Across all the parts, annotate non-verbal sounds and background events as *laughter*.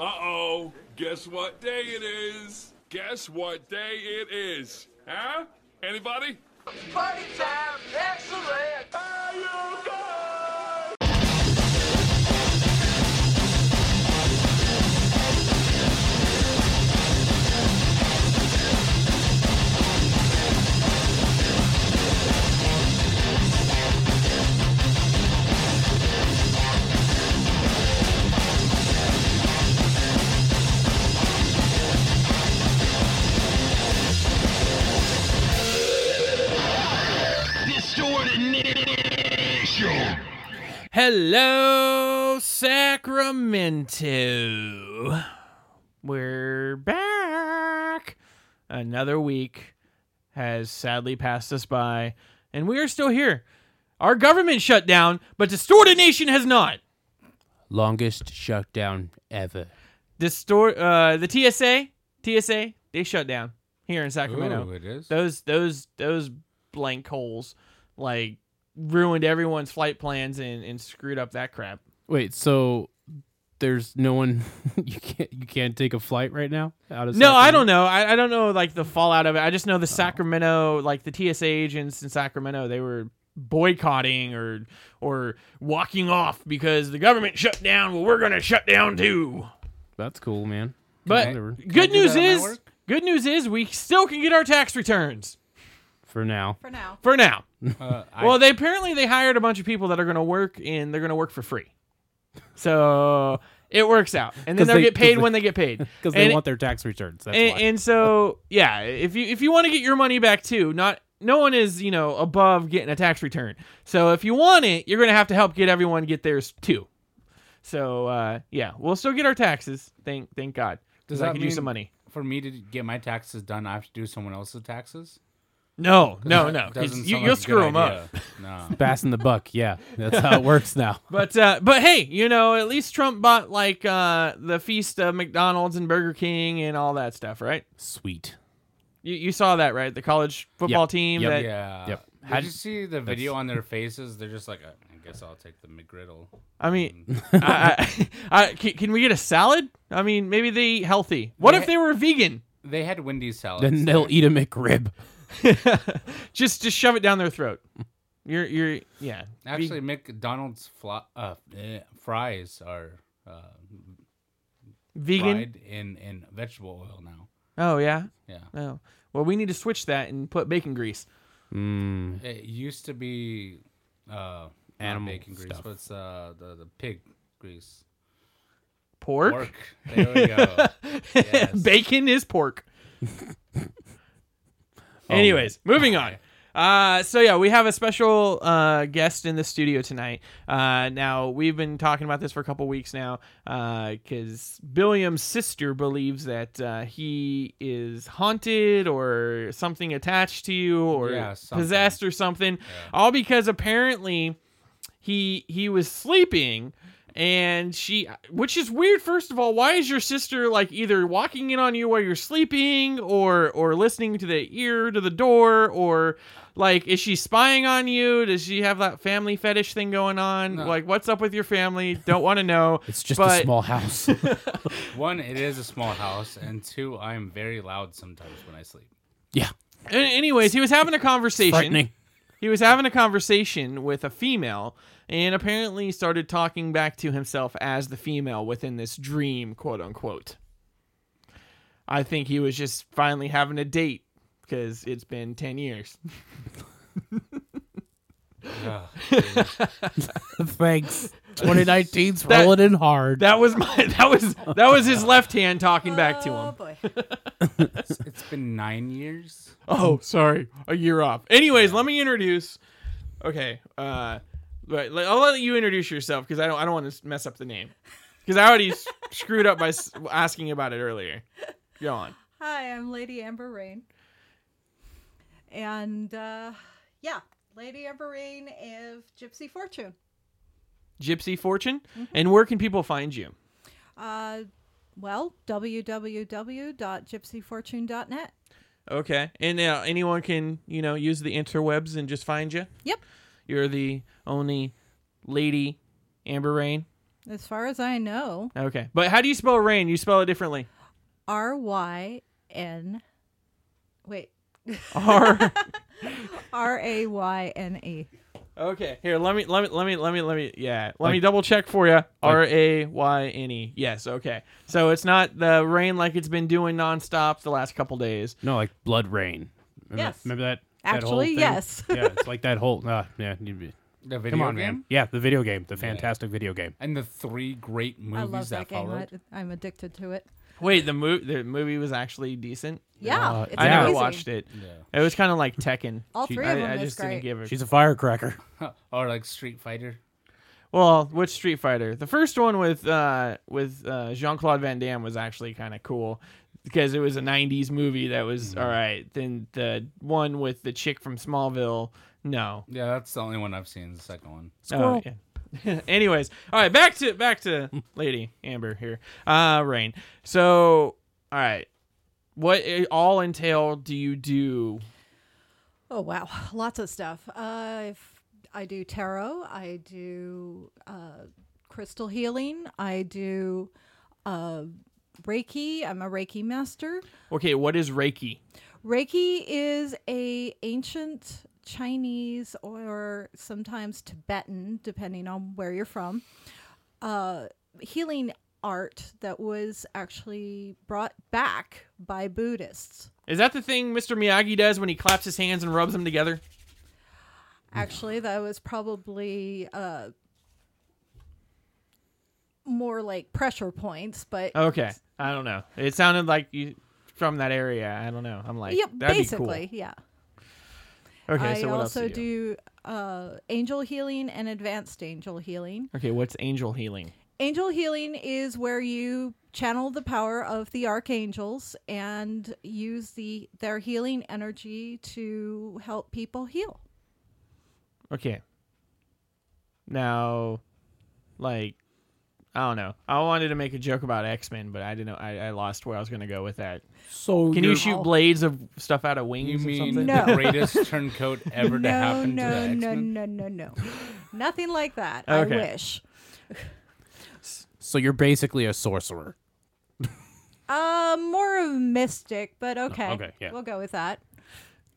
Uh oh, guess what day it is? Guess what day it is? Huh? Anybody? Party time, excellent. Are you good? Hello, Sacramento. We're back. Another week has sadly passed us by, and we are still here. Our government shut down, but Distorted Nation has not. Longest shutdown ever. Distort uh the TSA, TSA, they shut down here in Sacramento. Ooh, it is. Those those those blank holes like ruined everyone's flight plans and, and screwed up that crap. Wait, so there's no one *laughs* you can't you can't take a flight right now out of No, I don't know. I, I don't know like the fallout of it. I just know the oh. Sacramento, like the TSA agents in Sacramento, they were boycotting or or walking off because the government shut down. Well, we're gonna shut down too. That's cool, man. But good news that at my is, good news is we still can get our tax returns for now. for now. for now. Uh, *laughs* I, Well, they apparently they hired a bunch of people that are gonna work and they're gonna work for free. So it works out, and then 'Cause they'll they- get paid they- when they get paid *laughs* Because they And- want their tax returns. That's and, why. and so yeah if you if you want to get your money back too not no one is you know above getting a tax return so if you want it you're gonna have to help get everyone get theirs too so uh yeah we'll still get our taxes thank thank god Does because i that could use mean- some money for me to get my taxes done, I have to do someone else's taxes. No no no. doesn't you, sound you'll like a screw good them up idea. No. passing the buck. Yeah, that's how it works now. *laughs* but uh but hey you know at least trump bought like uh the feast of mcdonald's and burger king and all that stuff right Sweet. you, you saw that right the college football team Yep. that Yeah. Yep. Did you see the video on their faces? They're just like, I guess I'll take the McGriddle. I mean, *laughs* I, I, *laughs* I, can, can we get a salad? I mean, maybe they eat healthy. What if They- they were vegan? They had Wendy's salad. Then they'll eat a McRib. *laughs* Just just shove it down their throat. You're you're yeah. Actually, McDonald's fla- uh, eh, fries are uh, vegan. fried in, in vegetable oil now. Oh yeah. Yeah. Oh well, we need to switch that and put bacon grease. Mm. It used to be uh, Animal not bacon grease, stuff. but it's uh, the, the pig grease. Pork. Pork. There we go. *laughs* Yes. bacon is pork. *laughs* Anyways, moving on. Uh, so yeah, we have a special uh, guest in the studio tonight. Uh, now we've been talking about this for a couple weeks now because Billiam's sister believes that uh, he is haunted or something attached to you or Yeah, something. possessed or something. All because apparently he he was sleeping and she which is weird first of all why is your sister like either walking in on you while you're sleeping or or listening to the ear to the door or like is she spying on you does she have that family fetish thing going on No. like what's up with your family don't want to know *laughs* It's just But- a small house. *laughs* One, it is a small house, and two, I'm very loud sometimes when I sleep. yeah. Anyways he was having a conversation Frightening. He was having a conversation with a female and apparently started talking back to himself as the female within this dream, quote unquote. I think he was just finally having a date because it's been 10 years. Ugh. *laughs* *laughs* *laughs* Thanks. 2019's That- rolling in hard. That was my that was that was his left hand talking back to Oh him. boy. *laughs* it's been nine years. Oh, sorry. A year off. Anyways, let me introduce Okay, uh but let- I'll let you introduce yourself because I don't I don't want to mess up the name. Because I already s- *laughs* screwed up by s- asking about it earlier. Go on. Hi, I'm Lady Amber Rain. And uh yeah, Lady Amber Rain of Gypsy Fortune. Gypsy Fortune. And where can people find you? Uh well, www.gypsyfortune.net. Okay. And uh, anyone can, you know, use the interwebs and just find you? Yep. You're the only lady Amber Rain. As far as I know, Okay, but how do you spell rain? You spell it differently. R Y N. Wait, R. *laughs* R A Y N E. okay, here let me let me let me let me let me yeah let me double check for you. R A Y N E. Yes. Okay. So it's not the rain like it's been doing nonstop the last couple days. No, like BloodRayne. Remember, Yes. Remember that? that whole Actually, thing? yes. yeah, it's like that whole. Uh, yeah. you- The video Come on, game man. Yeah, the video game, the fantastic video game. and the three great movies I movies love that that game. followed. I'm addicted to it. Wait, the movie the movie was actually decent. Yeah, Uh, it's I never amazing. watched it. Yeah. It was kind of like Tekken. All She- three I, of them I is just great. didn't give it. She's a firecracker. *laughs* *laughs* or like Street Fighter. Well, which Street Fighter? The first one with uh, with uh, Jean Claude Van Damme was actually kind of cool because it was a '90s movie that was all right. Then the one with the chick from Smallville, no. Yeah, that's the only one I've seen. The second one. Oh, yeah. *laughs* Anyways, all right, back to back to *laughs* Lady Amber here. Uh, Rain. So, all right, what all entail do you do? Oh wow, *laughs* lots of stuff. Uh, if I do tarot. I do uh, crystal healing. I do uh, Reiki. I'm a Reiki master. Okay, what is Reiki? Reiki is a ancient Chinese or sometimes Tibetan, depending on where you're from, uh, healing art that was actually brought back by Buddhists. Is that the thing Mr. Miyagi does when he claps his hands and rubs them together? Actually, that was probably uh, more like pressure points, but Okay, I don't know. It sounded like you from that area. I don't know. I'm like, yeah, basically, yeah. Okay, I so what else also do you do uh, angel healing and advanced angel healing. Okay, what's angel healing? Angel healing is where you channel the power of the archangels and use the their healing energy to help people heal. Okay. Now, like, I don't know. I wanted to make a joke about X Men, but I didn't know. I, I lost where I was going to go with that. So Can you you're- shoot blades of stuff out of wings You or mean something? No. the greatest turncoat ever to *laughs* no, happen no, to the no, X-Men? no, no, no, Nothing like that. Okay. I wish. So you're basically a sorcerer. *laughs* Uh, more of a mystic, but okay. okay, yeah. We'll go with that.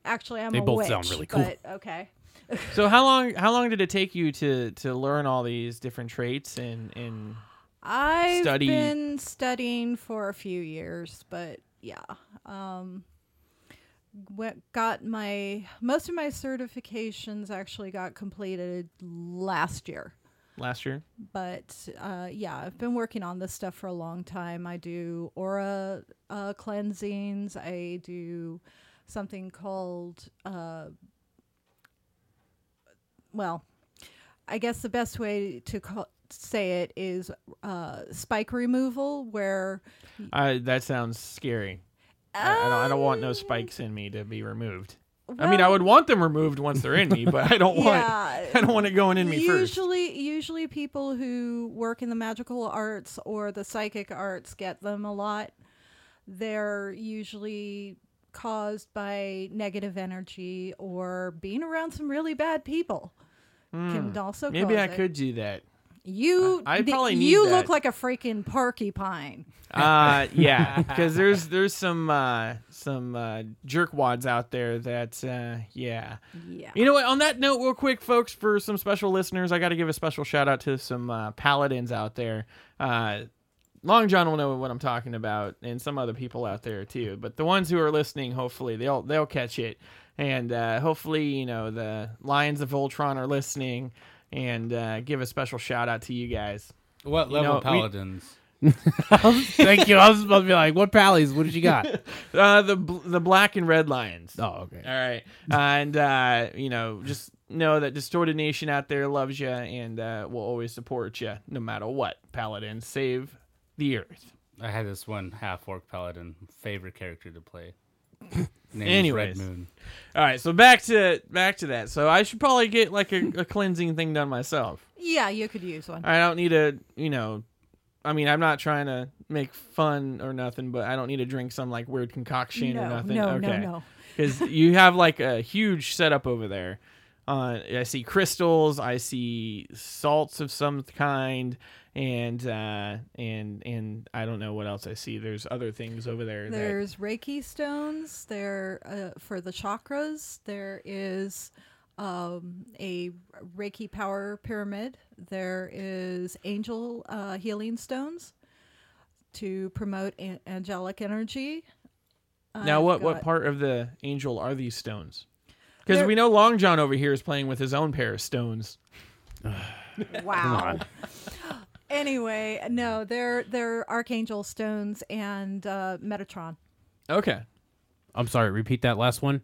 Actually, I'm They a both witch, sound really cool. But okay. So how long? How long did it take you to to learn all these different traits and and I've Study- been studying for a few years, but yeah. Um went, got my most of my certifications actually got completed last year. last year? But uh, yeah, I've been working on this stuff for a long time. I do aura uh, cleansings. I do something called, uh, well, I guess the best way to call, say it is uh, spike removal, where Uh, that sounds scary. I, I don't. I don't want no spikes in me to be removed. I mean, I would want them removed once they're in me, *laughs* but I don't want. Yeah. I don't want it going in me first. usually, usually people who work in the magical arts or the psychic arts get them a lot. They're usually caused by negative energy or being around some really bad people. Can also Hmm. Maybe cause I it. could do that. You, I probably need you that. look like a freaking porcupine. *laughs* Uh, yeah, because there's there's some uh, some uh, jerkwads out there that uh, yeah. Yeah. You know what? On that note, real quick, folks, for some special listeners, I got to give a special shout out to some uh, paladins out there. Uh, Long John will know what I'm talking about, and some other people out there too. But the ones who are listening, hopefully they'll they'll catch it, and uh, hopefully you know the Lions of Voltron are listening, and uh, give a special shout out to you guys. What You level know, we- paladins? *laughs* Thank you. I was supposed to be like, what pallies? What did you got? *laughs* Uh, the the black and red lions. oh, okay. All right, and uh, you know, just know that Distorted Nation out there loves you and uh, will always support you no matter what. Paladins save the earth. I had this one half orc paladin favorite character to play. *laughs* Name Anyways. Red Moon. All right, so back to back to that. So I should probably get like a, a cleansing thing done myself. Yeah, you could use one. I don't need a you know, I mean, I'm not trying to make fun or nothing, but I don't need to drink some like weird concoction or nothing. no, okay. no, no. because you have like a huge setup over there. Uh, I see crystals, I see salts of some kind, and uh, and and I don't know what else I see. There's other things over there. that, There's Reiki stones. There uh, for the chakras. There is um, a Reiki power pyramid. There is angel uh, healing stones to promote an- angelic energy. now, I've what what part of the angel are these stones? Because we know Long John over here is playing with his own pair of stones. Wow. Anyway, no, they're they're archangel stones and uh, Metatron. Okay. I'm sorry. Repeat that last one.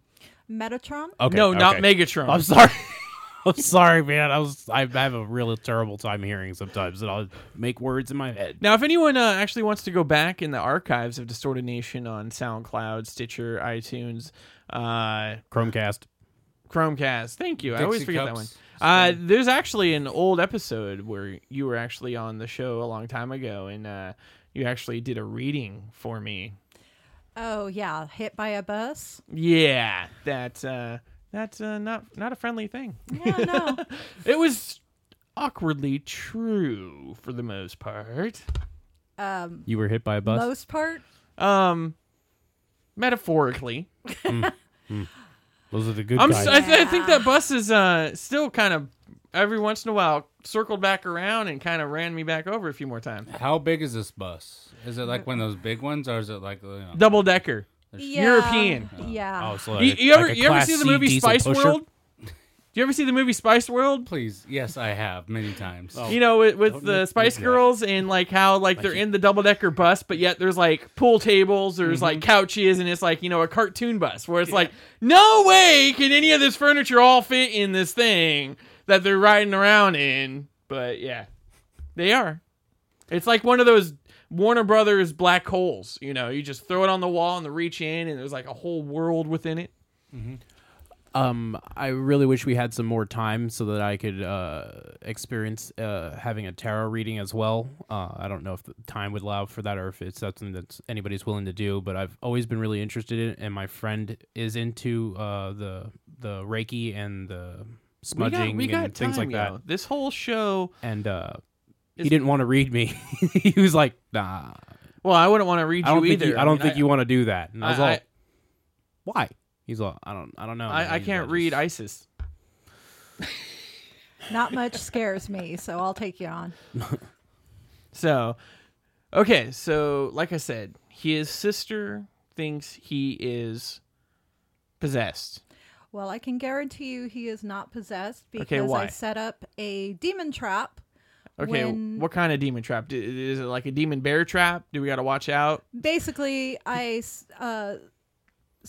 Metatron. Okay. no, not okay. Megatron. I'm sorry. *laughs* I'm sorry, man. I was I have a really terrible time hearing sometimes, and I'll make words in my head. Now, if anyone uh, actually wants to go back in the archives of Distorted Nation on SoundCloud, Stitcher, iTunes, uh, Chromecast. Chromecast, thank you. I always Dixie forget that one. Cups. Uh, there's actually an old episode where you were actually on the show a long time ago, and uh, you actually did a reading for me. Oh yeah, hit by a bus. Yeah, that uh, that's uh, not not a friendly thing. Yeah, no. *laughs* It was awkwardly true for the most part. um, You were hit by a bus. most part. Um, metaphorically. *laughs* Those are the good I'm. guys. s- I, th- I think that bus is uh still kind of every once in a while circled back around and kind of ran me back over a few more times. How big is this bus? Is it like one of those big ones, or is it like you know, Double decker. Yeah, European. Yeah. oh, so You, like, you ever like a you ever Class see the C movie diesel Spice pusher? World? Do you ever see the movie Spice World? Please, yes, I have many times. Oh. You know, with, with the make- Spice make that. Girls and like how like they're in the double decker bus, but yet there's like pool tables, there's like Mm-hmm. couches, and it's like you know a cartoon bus where it's like no way can any of this furniture all fit in this thing that they're riding around in. But yeah, they are. It's like one of those Warner Brothers black holes. You know, you just throw it on the wall and the reach in, and there's like a whole world within it. Um, I really wish we had some more time so that I could uh, experience uh, having a tarot reading as well. Uh, I don't know if the time would allow for that or if it's something that anybody's willing to do. But I've always been really interested in, it, and my friend is into uh, the the Reiki and the smudging we got, we got and things time, like that. yo. This whole show. And uh, he didn't want to read me. *laughs* he was like, "Nah, Well, I wouldn't want to read you think either. you, I don't mean, think you want to do that." And I was I- I- "Why?" He's all, "I don't, I don't know." I, I can't all read just- ISIS. Not much scares me, so I'll take you on. *laughs* So, okay, so like I said, his sister thinks he is possessed. Well, I can guarantee you he is not possessed because Okay. I set up a demon trap. Okay, when- what kind of demon trap? Is it like a demon bear trap? Do we got to watch out? Basically, I uh,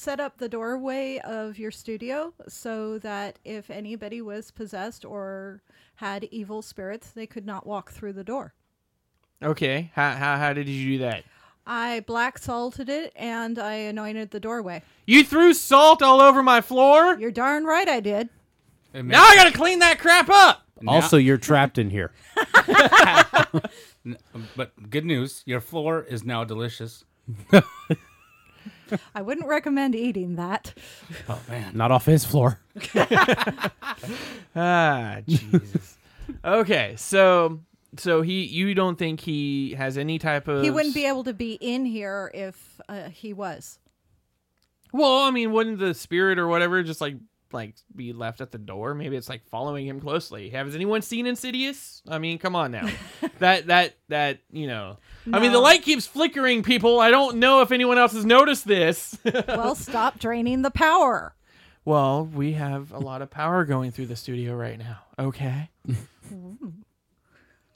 set up the doorway of your studio so that if anybody was possessed or had evil spirits, they could not walk through the door. Okay, how how, how did you do that? I black salted it and I anointed the doorway. You threw salt all over my floor. You're darn right I did. It Now I gotta clean that crap up. Also, you're trapped in here. *laughs* But good news, your floor is now delicious. *laughs* *laughs* I wouldn't recommend eating that. Oh man, Not off his floor. *laughs* *laughs* Ah, Jesus. okay, so so he you don't think he has any type of He wouldn't be able to be in here if uh, he was. Well, I mean, wouldn't the spirit or whatever just like like be left at the door? Maybe it's like following him closely. Has anyone seen Insidious? I mean, come on now. *laughs* that that that you know. I mean, the light keeps flickering. People, I don't know if anyone else has noticed this. *laughs* well, stop draining the power. well, we have a lot of power going through the studio right now. Okay. *laughs* Mm.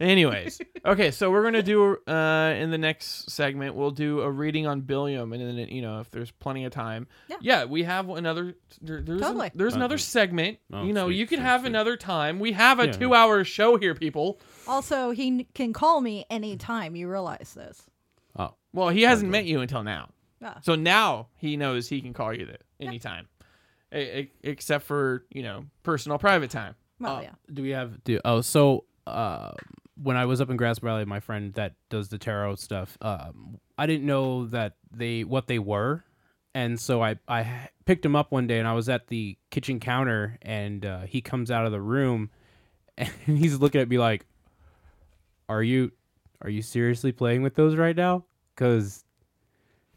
Anyways, okay, so we're gonna do uh in the next segment we'll do a reading on Billiam, and then you know if there's plenty of time, Yeah. we have another. There, there's an- Totally. there's another segment. Oh, you know, sweet, you could sweet, have sweet. another time. We have a Yeah. two-hour show here, people. Also, he n- can call me anytime. You realize this. Oh, Well, he hasn't met you until now, Yeah. so now he knows he can call you that anytime, E- e- except for you know personal private time. Well, Uh, yeah. Do we have? Do, oh, so uh, when I was up in Grass Valley, my friend that does the tarot stuff, um, I didn't know that they what they were, and so I I picked him up one day, and I was at the kitchen counter, and uh, he comes out of the room, *laughs* and he's looking at me like, are you are you seriously playing with those right now? Cuz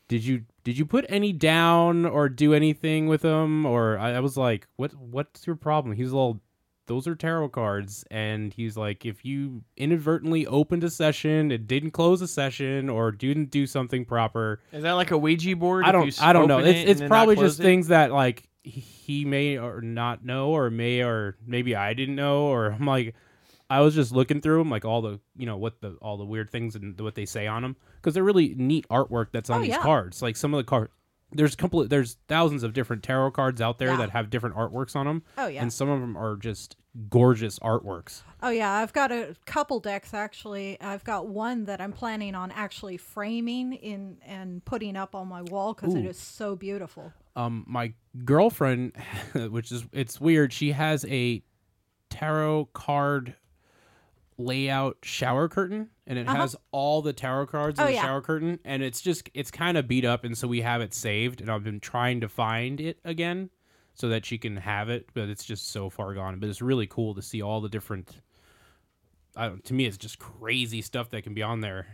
did you did you put any down or do anything with them or I, I was like, "What what's your problem?" He's all those are tarot cards and he's like if you inadvertently opened a session it didn't close a session or didn't do something proper Is that like a Ouija board? I don't. I don't know. open It's it's probably just it? things that like he may or not know, or may or maybe I didn't know, or *laughs* I'm like, I was just looking through them, like all the you know what the all the weird things and what they say on them, because they're really neat artwork that's on Oh, these yeah. cards. Like some of the cards. There's a couple. Of, there's thousands of different tarot cards out there Yeah. that have different artworks on them. Oh, yeah. and some of them are just gorgeous artworks. Oh yeah, I've got a couple decks actually. I've got one that I'm planning on actually framing in and putting up on my wall because it is so beautiful. um my girlfriend *laughs* which is it's weird she has a tarot card layout shower curtain and it has all the tarot cards in Uh-huh. Oh, the yeah. shower curtain and it's just it's kind of beat up and so we have it saved and I've been trying to find it again so that she can have it but it's just so far gone but it's really cool to see all the different I don't, to me it's just crazy stuff that can be on there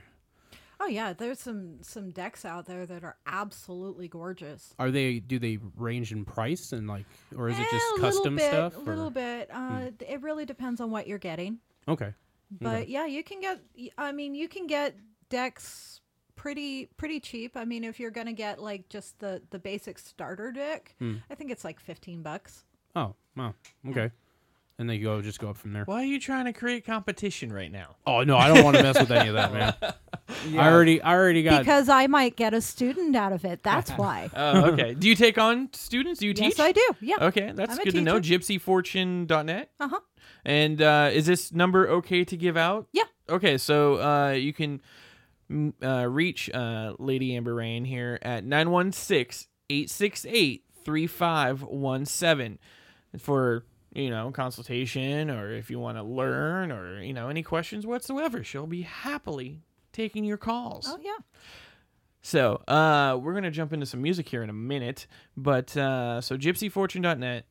Oh yeah, there's some some decks out there that are absolutely gorgeous. are they do they range in price and like or is it Eh, just custom bit, stuff A or- Hmm. little bit. Uh, It really depends on what you're getting. okay But yeah, you can get. I mean, you can get decks pretty pretty cheap. I mean, if you're gonna get like just the the basic starter deck, Hmm. I think it's like fifteen bucks. Oh, wow. Okay. And then you go just go up from there. Why are you trying to create competition right now? Oh no, I don't want to mess with any of that, man. *laughs* I already I already got Because I might get a student out of it. That's *laughs* why. Oh, okay. do you take on students? Do you teach? yes, I do. Yeah. Okay, that's I'm a good to know. teacher. GypsyFortune.net. Uh huh. And uh, is this number okay to give out? Yeah. Okay, so uh, you can mm, uh, reach uh, Lady Amber Rain here at 916 868 3517 for, you know, consultation or if you want to learn or, you know, any questions whatsoever. She'll be happily taking your calls. Oh yeah. So, uh, we're gonna jump into some music here in a minute, but uh, so GypsyFortune.net,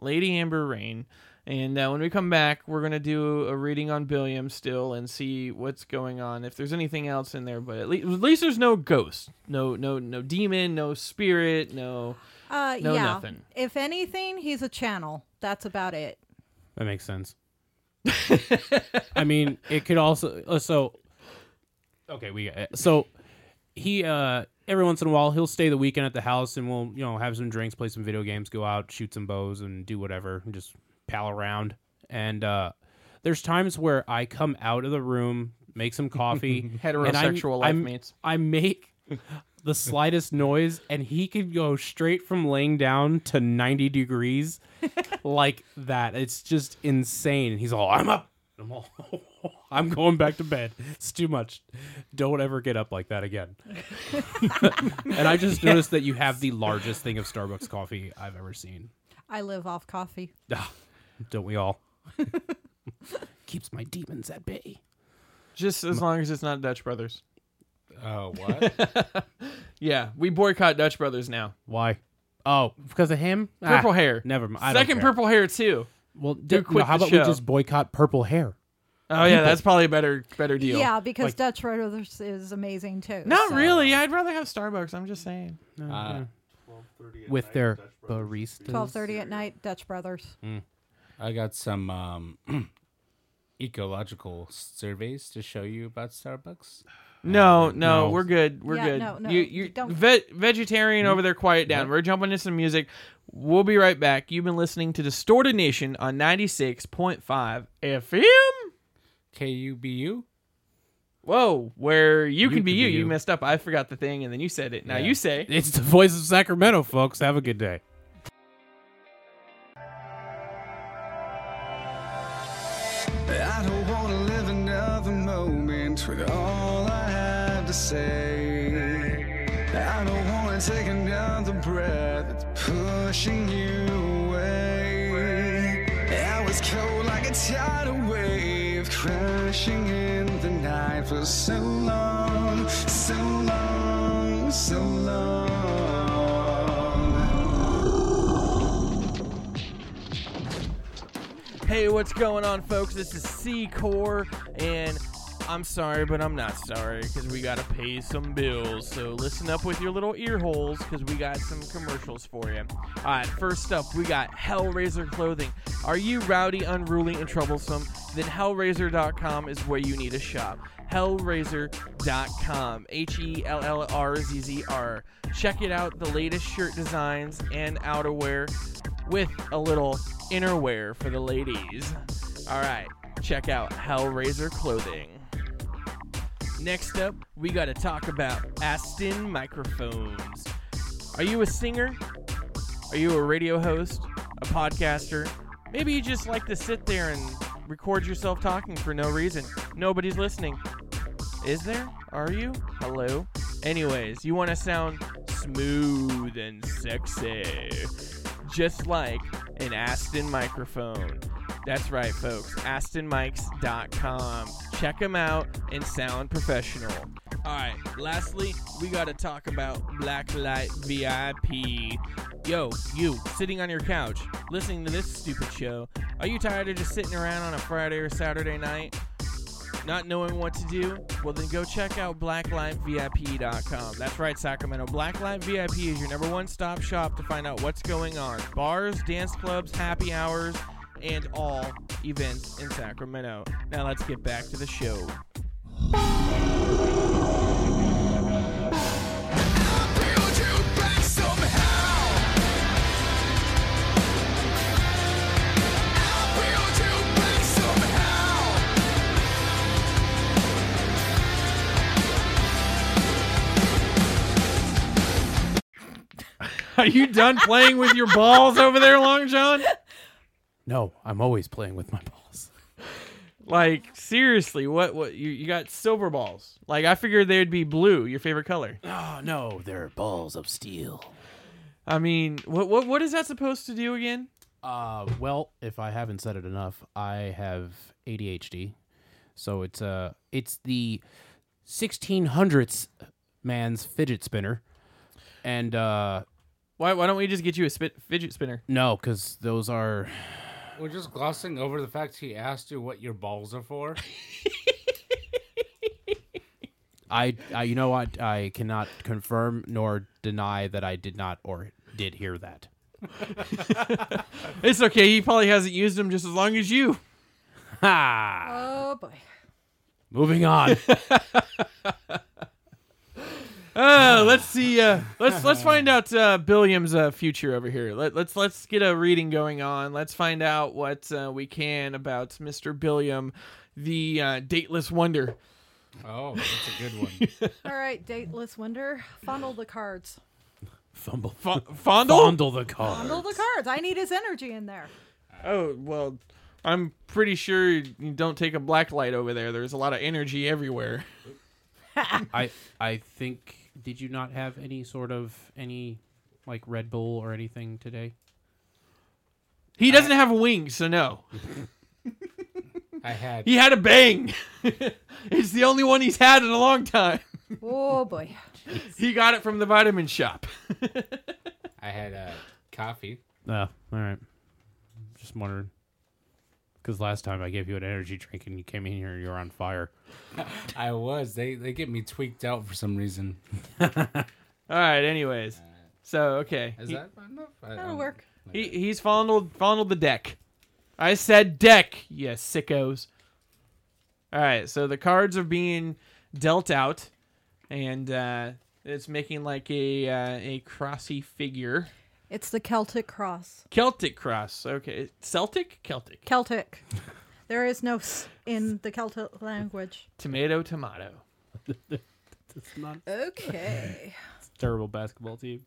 Lady Amber Rain, and uh, when we come back, we're gonna do a reading on Billiam still and see what's going on. If there's anything else in there, but at least, at least there's no ghost, no no no demon, no spirit, no. Uh, No, yeah. nothing. If anything, he's a channel. That's about it. that makes sense. *laughs* I mean, it could also uh, so okay, we uh, so he uh every once in a while he'll stay the weekend at the house and we'll, you know, have some drinks, play some video games, go out, shoot some bows and do whatever and just pal around. And uh there's times where I come out of the room, make some coffee, *laughs* and Heterosexual life I'm- mates. I make the slightest noise and he could go straight from laying down to 90 degrees *laughs* like that. It's just insane. He's all, I'm up. I'm all, *laughs* *laughs* I'm going back to bed. It's too much. Don't ever get up like that again. *laughs* and I just noticed that you have the largest thing of Starbucks coffee I've ever seen. I live off coffee. *laughs* Ah, Don't we all? Keeps my demons at bay. Just as long as it's not Dutch Brothers. Oh, what? Yeah, we boycott Dutch Brothers now. Why? Oh, because of him? Purple Ah, hair. Never mind. I don't Second care. purple hair too. Well, d- quit no, how the about we show. just boycott purple hair? Oh yeah, that's probably a better better deal. Yeah, because Like- Dutch Brothers is amazing too. Not so- really. I'd rather have Starbucks. I'm just saying. Uh, With their baristas. Twelve thirty at night, Dutch Brothers. I got some um, *clears throat* ecological surveys to show you about Starbucks. No, no, no. we're good. We're Yeah, good. no, no, you, you don't- ve- vegetarian over there. Quiet down. We're jumping into some music. We'll be right back. You've been listening to Distorted Nation on 96.5 FM. KUBU? Whoa, where you, can be be you. You you. messed up. I forgot the thing, and then you said it. Now Yeah. you say. It's the voice of Sacramento, folks. Have a good day. I don't wanna live another moment with all I have to say. I don't wanna take another breath that's pushing you away. I was cold like a tidal wave, crashing in the night for so long, so long, so long. Hey, what's going on, folks? This is C Core, and I'm sorry, but I'm not sorry because we got to pay some bills. So listen up with your little ear holes because we got some commercials for you. All right, first up, we got Hellraiser Clothing. Are you rowdy, unruly, and troublesome? Then Hellraiser.com is where you need to shop. Hellraiser.com. H E L L R Z Z R. Check it out, the latest shirt designs and outerwear with a little innerwear for the ladies. All right, check out Hellraiser Clothing. Next up, we got to talk about Aston Microphones. Are you a singer? Are you a radio host? A podcaster? Maybe you just like to sit there and record yourself talking for no reason. Nobody's listening. Is there? Are you? Hello? Anyways, you want to sound smooth and sexy. Just like an Aston microphone. That's right, folks. AstonMics.com. Check them out and sound professional. All right, lastly, we got to talk about Blacklight VIP. Yo, you, sitting on your couch, listening to this stupid show, are you tired of just sitting around on a Friday or Saturday night? Not knowing what to do? Well, then go check out blacklightvip.com. That's right, Sacramento. Blacklight VIP is your number one stop shop to find out what's going on. Bars, dance clubs, happy hours, and all events in Sacramento. Now let's get back to the show. Are you done playing with your balls over there, Long John? No, I'm always playing with my balls. Like seriously, what what you, you got silver balls? Like I figured they'd be blue, your favorite color. Oh no, they're balls of steel. I mean, what what what is that supposed to do again? Uh, well, if I haven't said it enough, I have ADHD, so it's uh, it's the 1600s man's fidget spinner, and uh, Why why don't we just get you a spit, fidget spinner? no, because those are We're just glossing over the fact he asked you what your balls are for. *laughs* I, I you know what I cannot confirm nor deny that I did not or did hear that. *laughs* It's okay. He probably hasn't used them just as long as you. Ha! Oh boy. Moving on. *laughs* Uh, let's see. Uh, let's let's *laughs* find out uh, Billiam's uh, future over here. Let, let's let's get a reading going on. Let's find out what uh, we can about Mr. Billiam, the uh, dateless wonder. Oh, that's a good one. *laughs* All right, dateless wonder. Fondle the cards. Fumble. F- fondle? Fondle the car. Fondle the cards. I need his energy in there. Oh well, I'm pretty sure you don't take a black light over there. There's a lot of energy everywhere. *laughs* I I think did you not have any sort of any like Red Bull or anything today? He doesn't have wings, so no. *laughs* I had He had a bang. *laughs* it's the only one he's had in a long time. Oh boy. *laughs* He got it from the vitamin shop. I had uh, coffee. Oh, all right. Just wondering. Because last time I gave you an energy drink and you came in here and you're on fire. *laughs* I was. They they get me tweaked out for some reason. *laughs* All right. Anyways, so okay, Is he, that enough? I That'll don't- work. he he's fondled fondled the deck. I said deck, you sickos. All right. So the cards are being dealt out, and uh, it's making like a uh, a crossy figure. It's the Celtic cross. Celtic cross. Okay. Celtic? Celtic. Celtic. *laughs* There is no s in the Celtic language. Tomato, tomato. *laughs* It's not Okay. terrible basketball team.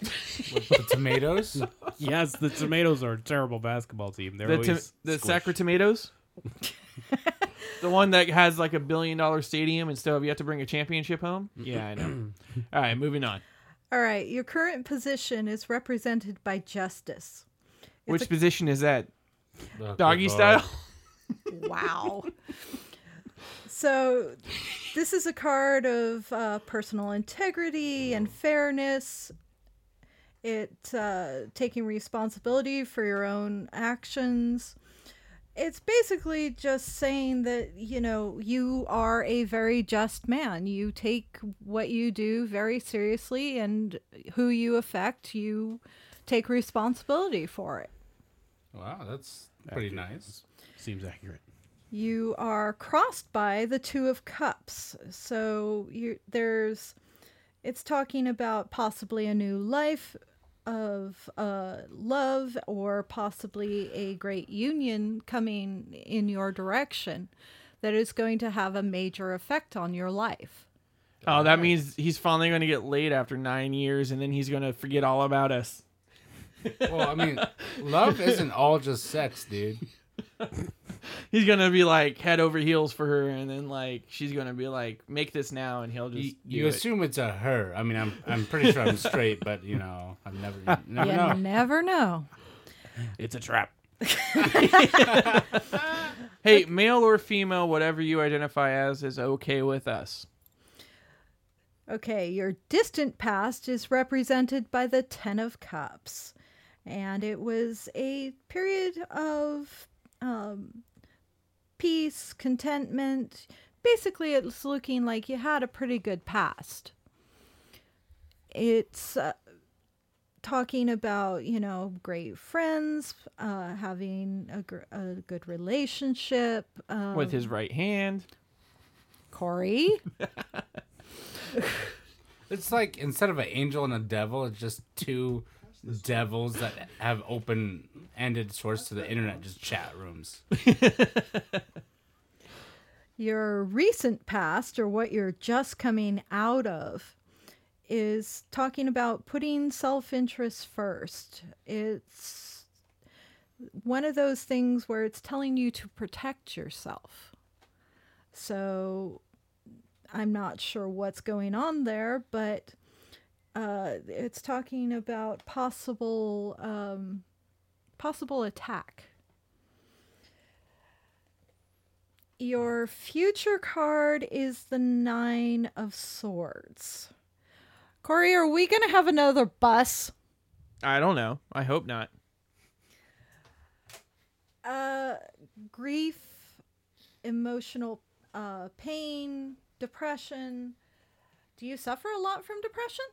*laughs* The tomatoes. yes, the tomatoes are a terrible basketball team. They're The, always to- the squished. Sacra Tomatoes? the one that has like a billion dollar stadium and still have yet to bring a championship home? Yeah, I know. *clears throat* All right, moving on. All right. Your current position is represented by justice. Which a- position is that? Oh, Doggy style? *laughs* Wow. so, this is a card of uh, personal integrity and fairness. It uh, taking responsibility for your own actions, it's basically just saying that you know you are a very just man you take what you do very seriously and who you affect you take responsibility for it Wow, that's pretty nice. Seems accurate. you are crossed by the two of cups so you there's it's talking about possibly a new life of uh, love or possibly a great union coming in your direction that is going to have a major effect on your life Oh, that means he's finally going to get laid after nine years, and then he's going to forget all about us. Well, I mean, love isn't all just sex, dude. *laughs* He's going to be like head over heels for her, and then like she's going to be like, "Make this now," and he'll just You, do you it. assume it's a her. I mean, I'm I'm pretty sure I'm straight, but you know, I've never you never you know. never know It's a trap. *laughs* Hey, male or female, whatever you identify as, is okay with us. Okay, your distant past is represented by the Ten of Cups. And it was a period of um, peace, contentment. Basically, it's looking like you had a pretty good past. It's uh, talking about, you know, great friends, uh, having a, gr- a good relationship. Um, With his right hand. Corey. *laughs* It's like instead of an angel and a devil, it's just two devils that have open-ended source to the internet, just chat rooms. *laughs* your recent past or what you're just coming out of is talking about putting self-interest first. It's one of those things where it's telling you to protect yourself. So i'm not sure what's going on there but uh, it's talking about possible um, possible attack Your future card is the Nine of Swords. Corey, are we going to have another bus? I don't know. I hope not. Uh, grief, emotional uh, pain, depression. Do you suffer a lot from depression?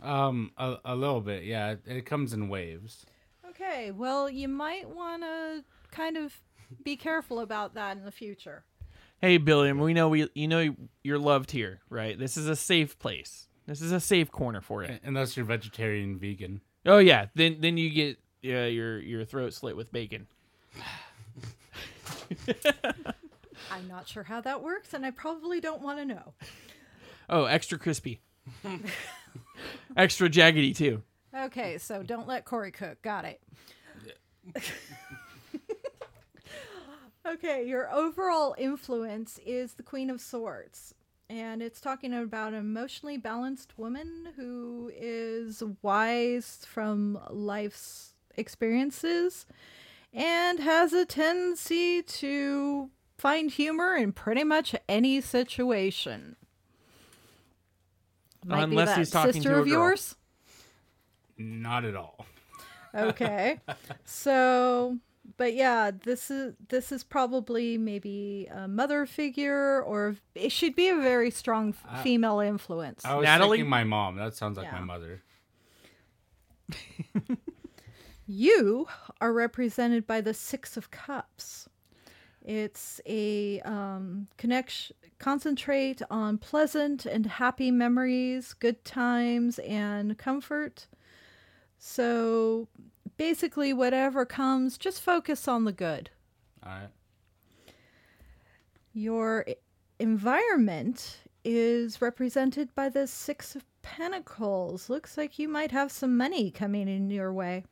Um, a, a little bit, yeah. It, it comes in waves. Okay, well, you might want to kind of be careful about that in the future. Hey, Billiam, we know we you know you're loved here, right? This is a safe place. This is a safe corner for you. Unless you're vegetarian, vegan. Oh yeah, then then you get yeah, your your throat slit with bacon. *laughs* I'm not sure how that works, and I probably don't want to know. Oh, extra crispy, *laughs* *laughs* extra jaggedy too. Okay, so don't let Corey cook. Got it. *laughs* okay, your overall influence is the Queen of Swords. And it's talking about an emotionally balanced woman who is wise from life's experiences and has a tendency to find humor in pretty much any situation. Might be Unless that he's talking sister to a of girl. yours. Not at all. okay *laughs* so but yeah this is this is probably maybe a mother figure or it should be a very strong f- Uh, female influence I was Natalie? thinking my mom. That sounds like Yeah. my mother. *laughs* you are represented by the six of cups it's a um, connection concentrate on pleasant and happy memories good times and comfort so basically whatever comes just focus on the good All right. Your environment is represented by the Six of Pentacles. Looks like you might have some money coming in your way.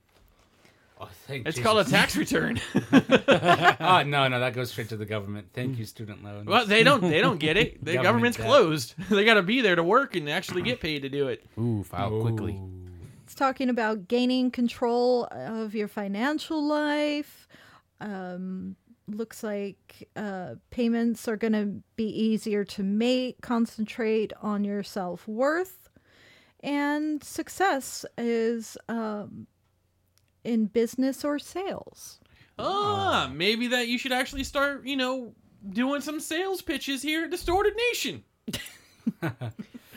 Oh, thank It's Jesus. called a *laughs* tax return. oh *laughs* no, no, that goes straight to the government. Thank you, student loans. well, they don't they don't get it. *laughs* The Government government's debt. closed. they got to be there to work and actually get paid to do it. Ooh, file quickly. It's talking about gaining control of your financial life. Um, looks like uh, payments are going to be easier to make. Concentrate on your self worth. And success is um, in business or sales. Ah, maybe that you should actually start, you know, doing some sales pitches here at Distorted Nation. *laughs*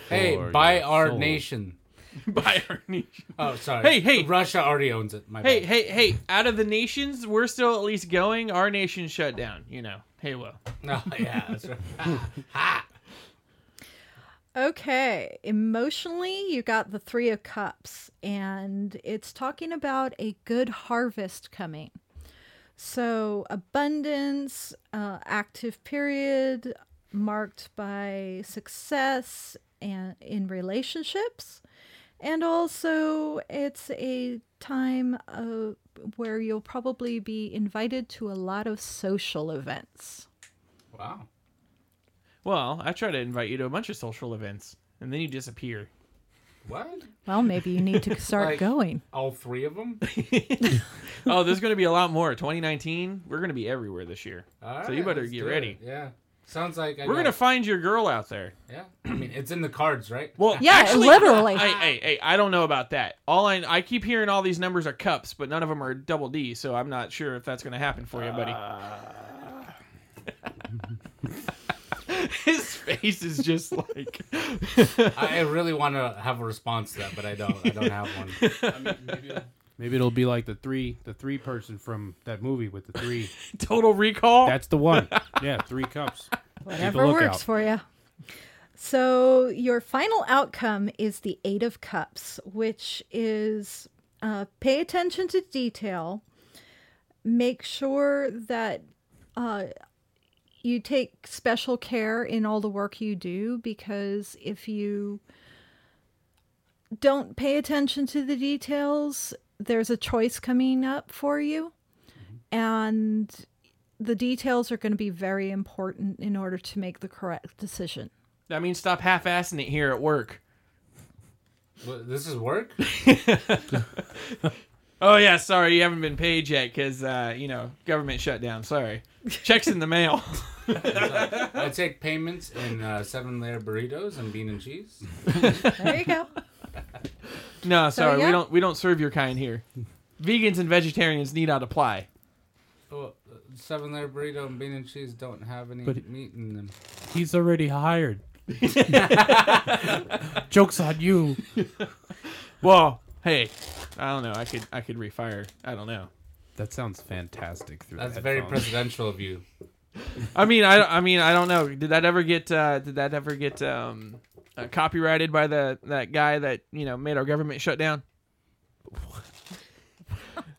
Hey, For buy your our soul. nation. *laughs* By our nation. Oh, sorry. Hey, hey. Russia already owns it. My Hey, bad. hey, hey! Out of the nations, we're still at least going. Our nation shut down. You know, Halo. *laughs* Oh, yeah, that's right. Okay, emotionally, you got the Three of Cups, and it's talking about a good harvest coming. So, abundance, uh, active period marked by success and in relationships, and also it's a time uh, where you'll probably be invited to a lot of social events. Wow. Well, I try to invite you to a bunch of social events, and then you disappear. What? Well, maybe you need to *laughs* start Like- going. All three of them? *laughs* *laughs* oh, there's going to be a lot more. 2019, we're going to be everywhere this year. All So you better get ready. it. Yeah. Sounds like I We're going to find your girl out there. Yeah. I mean, it's in the cards, right? Well, Yeah, actually, literally. Hey, hey, hey! I don't know about that. All I I keep hearing all these numbers are cups, but none of them are double D. So I'm not sure if that's going to happen for you, buddy. Uh, *laughs* His face is just like. I I really want to have a response to that, but I don't. I don't have one. *laughs* Maybe it'll be like the three, the three person from that movie with the three. Total Recall. That's the one. *laughs* Yeah, three cups. Whatever lookout. works for you. So your final outcome is the Eight of Cups, which is uh, pay attention to detail. Make sure that uh, you take special care in all the work you do because if you don't pay attention to the details, there's a choice coming up for you. And the details are going to be very important in order to make the correct decision. That means stop half-assing it here at work. What, this is work? *laughs* Oh yeah, sorry, you haven't been paid yet because uh, you know government shutdown. Sorry, checks in the mail. *laughs* I take payments in uh, seven layer burritos and bean and cheese. There you go. *laughs* no, sorry, yeah. we don't we don't serve your kind here. Vegans and vegetarians need not apply. Oh, uh, seven layer burrito and bean and cheese don't have any But- meat in them. He's already hired. *laughs* Joke's on you. Well, hey, I don't know. I could I could refire. I don't know. That sounds fantastic. Through That's the very headphones. presidential of you. *laughs* I mean, I, I mean, I don't know. Did that ever get uh, did that ever get um, uh, copyrighted by the that guy that you know made our government shut down? *laughs*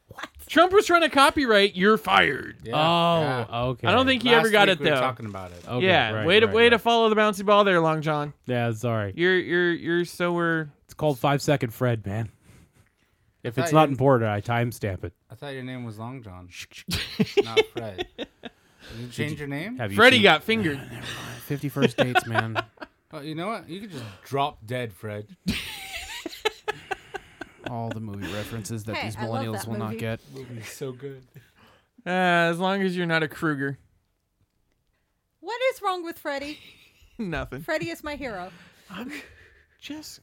What Trump was trying to copyright "You're fired." Yeah, Oh, yeah. okay. I don't think he Last ever got week it we were though. talking about it. Okay, yeah, right, way to right, way to follow the bouncy ball there, Long John. Yeah, sorry. You're you're you're so we're It's called five second Fred, man. If it's not important, I timestamp it. I thought your name was Long John, *laughs* not Fred. Did you change your name? Have you Freddie seen got fingered. Fifty First Dates, man? *laughs* Oh, you know what? You could just drop dead, Fred. *laughs* All the movie references that Hey, these I love millennials that will not movie. get. Movie's so good. Uh, as long as you're not a Krueger, What is wrong with Freddy? nothing. Freddy is my hero. Just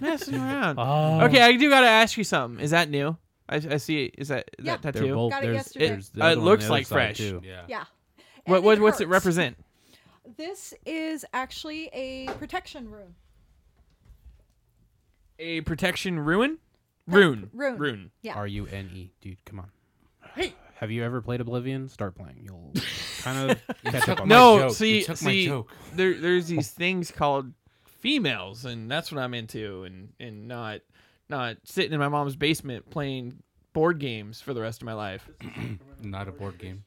messing around. *laughs* Oh, Okay, I do gotta ask you something. Is that new? I, I see. Is that is Yeah. that They're tattoo? both. Got it there's, yesterday. there's the Uh, other it one on looks the other like side, fresh. Too. Yeah. Yeah. What And what it what's it hurts. represent? This is actually a protection rune. A protection ruin? Rune. rune. Rune. Yeah. R U N E, dude. Come on. Hey. Have you ever played Oblivion? Start playing. You'll *laughs* kind of catch up on my that. No, joke. see, You took my see, joke. there there's these things called females, and that's what I'm into, and and not not sitting in my mom's basement playing board games for the rest of my life. *clears throat* Not a board game.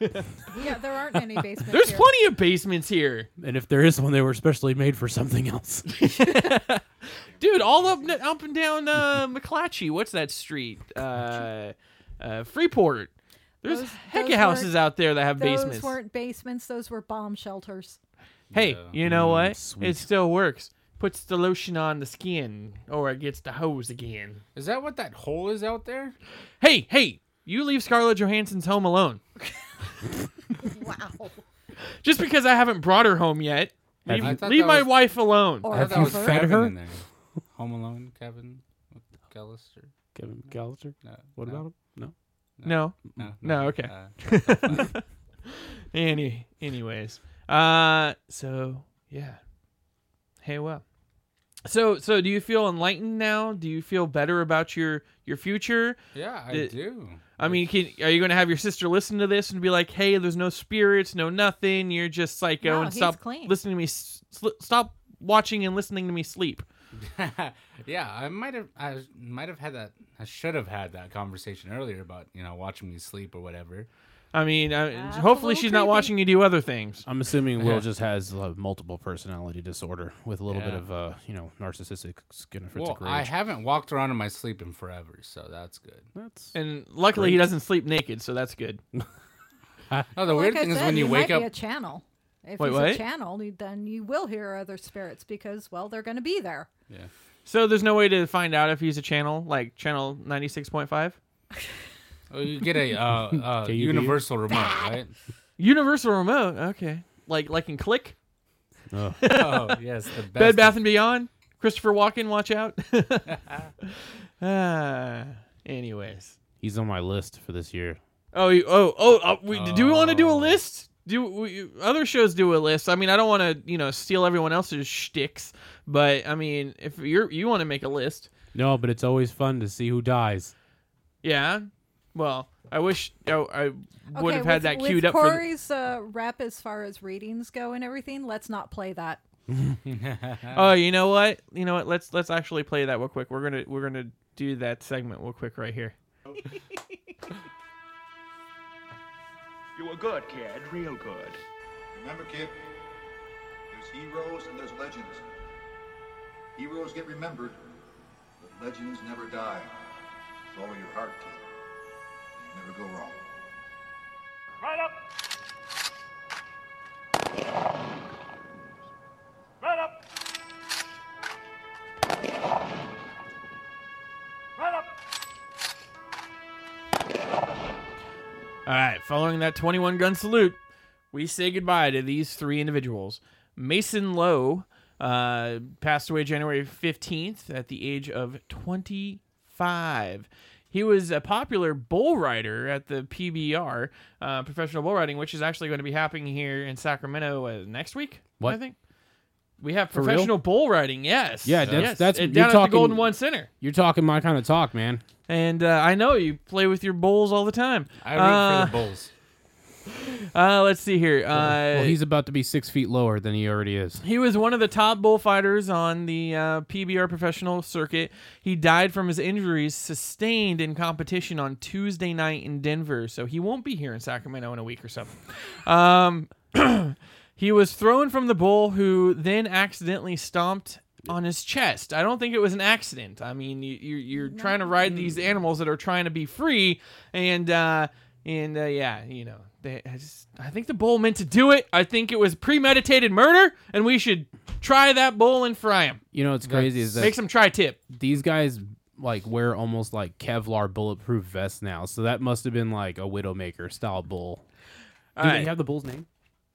Yeah, there aren't any *laughs* basements There's here. plenty of basements here, And if there is one, they were specially made for something else. *laughs* *laughs* dude. All up up and down uh, McClatchy. What's that street? Uh, uh, Freeport. There's Those- heck those of houses out there that have Those basements. weren't basements. Those were bomb shelters. Hey, Yeah. you know Mm, what? sweet. It still works. Puts the lotion on the skin, or it gets the hose again. Is that what that hole is out there? Hey, hey, you leave Scarlett Johansson's home alone. *laughs* Wow. Just because I haven't brought her home yet. Have Leave, you- leave my was- wife alone. Or I Have you fed Kevin her? in there. Home Alone, Kevin McAllister. Kevin McAllister. No, What no. about him? No. No. No, No, okay. Uh, *laughs* *laughs* Any anyways. Uh so yeah. Hey well. So so do you feel enlightened now? Do you feel better about your your future? yeah, I It- do. I mean, can, are you going to have your sister listen to this and be like, "Hey, there's no spirits, no nothing. You're just psycho No, and he's stop clean." listening to me sl- stop watching and listening to me sleep." *laughs* yeah, I might have. I might have had that. I should have had that conversation earlier about you know watching me sleep or whatever. I mean, That's a hopefully little she's not creepy. watching you do other things. I'm assuming Will just has uh, multiple personality disorder with a little bit Yeah. of uh, you know, narcissistic schizophrenic Well, rage. I haven't walked around in my sleep in forever, so that's good. That's And luckily, he doesn't sleep naked, so that's good. *laughs* Oh, the weird like I thing is said, when you he wake might up. be a channel. If Wait, he's what? a channel, you- then you will hear other spirits because, well, they're going to be there. yeah. So there's no way to find out if he's a channel, like channel 96.5. *laughs* Oh, you get a uh, *laughs* uh, universal remote, right? Universal remote. Okay, like like in Click, oh, *laughs* Oh, yes, the best. Bed Bath and Beyond. Christopher Walken, watch out. *laughs* Ah, anyways. he's on my list for this year. Oh, you, oh, oh. Uh, we, do we want to do a Oh. list? Do we, other shows do a list? I mean, I don't want to, you know, steal everyone else's shticks, but I mean, if you're you want to make a list, No, but it's always fun to see who dies. yeah. Well, I wish oh, I would okay, have had with, that with queued up for. The, Corey's uh, rep as far as readings go and everything. Let's not play that. *laughs* oh, you know what? You know what? Let's let's actually play that real quick. We're gonna we're gonna do that segment real quick right here. *laughs* You were good, kid. Real good. Remember, kid, there's heroes and there's legends. Heroes get remembered, but legends never die. Follow your heart, kid. You never go wrong. Right up. Right up. Right up. All right, following that 21 gun salute, we say goodbye to these three individuals. Mason Lowe uh, passed away January 15th at the age of 25. He was a popular bull rider at the PBR, uh, professional bull riding, which is actually going to be happening here in Sacramento uh, next week. What? I think we have professional bull riding. Yes, Yeah, that's- yes, that's- uh, you're down at the talking- Golden One Center. You're talking my kind of talk, man. And uh, I know you play with your bulls all the time. I root uh, for the Bulls. *laughs* uh, let's see here. Uh, well, he's about to be six feet lower than he already is. He was one of the top bullfighters on the uh, PBR professional circuit. He died from his injuries sustained in competition on Tuesday night in Denver, so he won't be here in Sacramento in a week or so. Um, *clears throat* he was thrown from the bull, who then accidentally stomped on his chest. I don't think it was an accident. I mean, you, you're, you're trying to ride these animals that are trying to be free, and uh, and uh, yeah, you know, they, I, just, I think the bull meant to do it. I think it was premeditated murder, and we should try that bull and fry him. You know what's crazy is that Make some tri-tip. these guys like wear almost like Kevlar bulletproof vests now. So that must have been like a Widowmaker style bull. Do All they right. have the bull's name?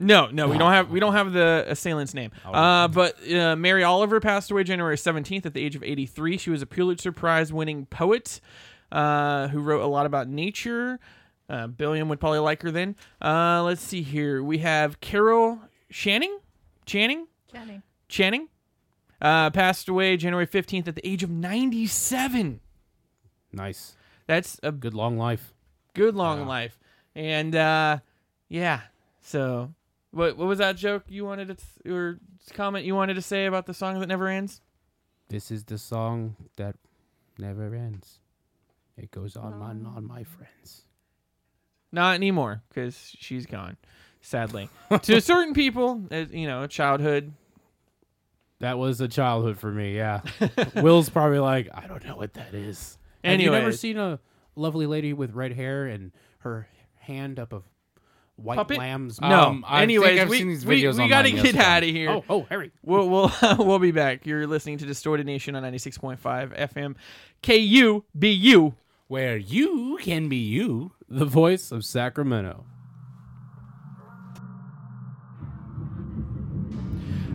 No, no, we don't have we don't have the assailant's name. Uh, but uh, Mary Oliver passed away January seventeenth at the age of eighty three. She was a Pulitzer Prize winning poet uh, who wrote a lot about nature. Uh, Billiam would probably like her then. Uh, let's see here. We have Carol Channing, Channing, Channing, Channing. Uh, passed away January fifteenth at the age of ninety seven. Nice. That's a Good long life. good long life. And uh, yeah, so what what was that joke you wanted to th- or comment you wanted to say about the song that never ends? This is the song that never ends. It goes on and on, my friends. Not anymore because she's gone. Sadly, *laughs* to certain people, you know, childhood. That was a childhood for me, yeah. *laughs* Will's probably like, I don't know what that is. Have you never seen a lovely lady with red hair and her hand up a white Puppet? lamb's No. Um, I think Anyways, I've we seen these we, videos we got to online get yesterday. out of here. Oh, oh, Harry. We'll we'll *laughs* we'll be back. You're listening to Distorted Nation on 96.5 FM, KUBU. Where you can be you. The voice of Sacramento.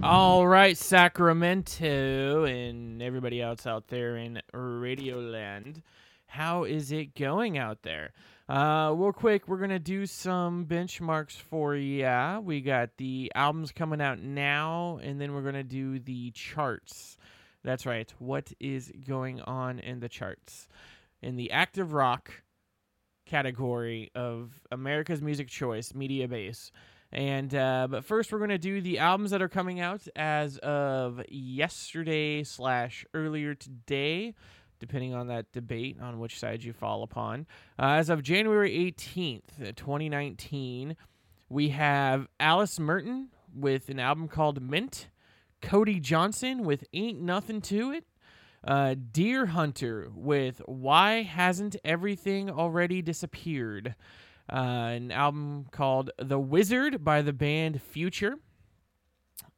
All right, Sacramento and everybody else out there in Radio Land. How is it going out there? Uh, real quick, we're gonna do some benchmarks for ya. We got the albums coming out now, and then we're gonna do the charts. That's right. What is going on in the charts? In the active rock category of America's Music Choice Mediabase. And uh, but first, we're gonna do the albums that are coming out as of yesterday slash earlier today, depending on that debate on which side you fall upon. Uh, as of January eighteenth, twenty nineteen, we have Alice Merton with an album called Mint, Cody Johnson with Ain't Nothing to It, uh, Deerhunter with Why Hasn't Everything Already Disappeared? Uh, an album called The WIZRD by the band Future.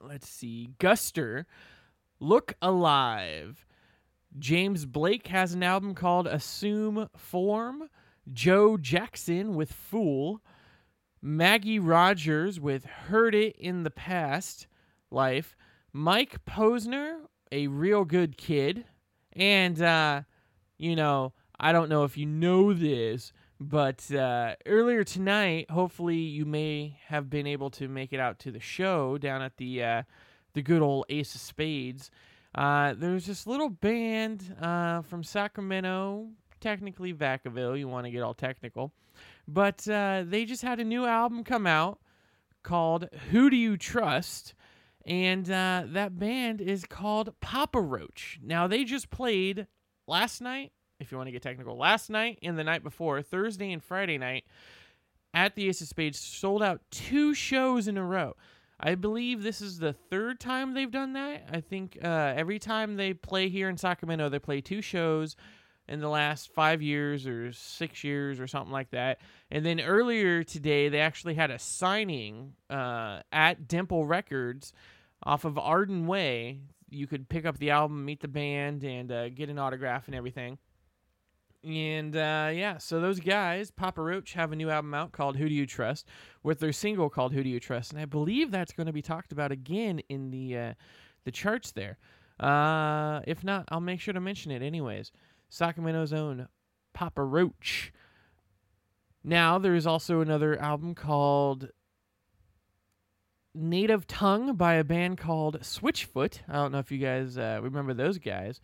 Let's see. Guster, Look Alive. James Blake has an album called Assume Form. Joe Jackson with Fool. Maggie Rogers with Heard It in the Past Life. Mike Posner, A Real Good Kid. And, uh, you know, I don't know if you know this, but uh, earlier tonight, hopefully you may have been able to make it out to the show down at the uh, the good old Ace of Spades. Uh, there's this little band uh, from Sacramento, technically Vacaville. You want to get all technical, but uh, they just had a new album come out called "Who Do You Trust." And uh, that band is called Papa Roach. Now, they just played last night if you want to get technical, last night and the night before, Thursday and Friday night, at the Ace of Spades, sold out two shows in a row. I believe this is the third time they've done that. I think uh, every time they play here in Sacramento, they play two shows in the last five years or six years or something like that. And then earlier today, they actually had a signing uh, at Dimple Records off of Arden Way. You could pick up the album, meet the band, and uh, get an autograph and everything. And uh, yeah, so those guys, Papa Roach, have a new album out called Who Do You Trust with their single called Who Do You Trust. And I believe that's going to be talked about again in the uh, the charts there. Uh, if not, I'll make sure to mention it anyways. Sacramento's own Papa Roach. Now, there is also another album called Native Tongue by a band called Switchfoot. I don't know if you guys uh, remember those guys.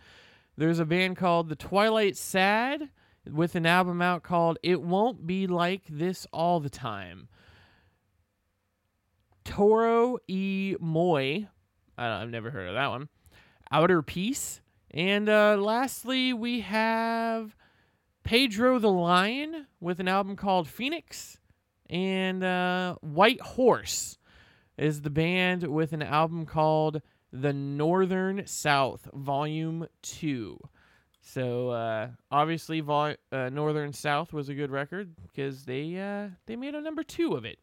There's a band called The Twilight Sad with an album out called It Won't Be Like This All the Time. Toro E. Moy. I I've never heard of that one. Outer Peace. And uh, lastly, we have Pedro the Lion with an album called Phoenix. And uh, Whitehorse is the band with an album called The Northern South, Volume 2. So uh, obviously, Vol- uh, Northern South was a good record because they uh, they made a number two of it,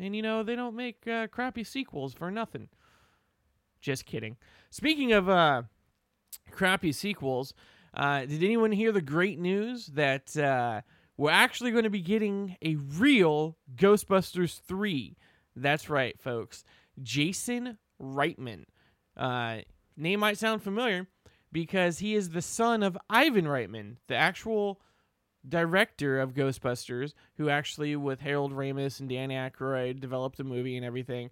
and you know they don't make uh, crappy sequels for nothing. Just kidding. Speaking of uh, crappy sequels, uh, did anyone hear the great news that uh, we're actually going to be getting a real Ghostbusters three? That's right, folks. Jason Reitman. Uh, name might sound familiar because he is the son of Ivan Reitman, the actual director of Ghostbusters, who actually, with Harold Ramis and Dan Aykroyd, developed the movie and everything.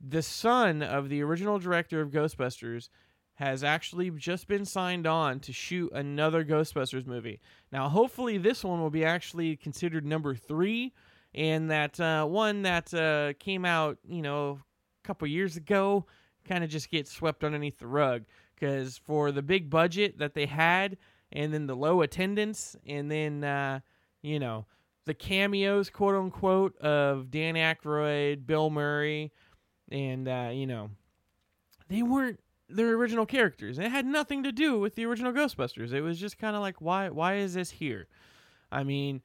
The son of the original director of Ghostbusters has actually just been signed on to shoot another Ghostbusters movie. Now, hopefully, this one will be actually considered number three, and that uh, one that uh, came out, you know, a couple years ago kind of just gets swept underneath the rug because for the big budget that they had and then the low attendance and then uh, you know the cameos quote unquote of dan Aykroyd, bill murray and uh, you know they weren't their original characters. It had nothing to do with the original ghostbusters. It was just kind of like why why is this here? I mean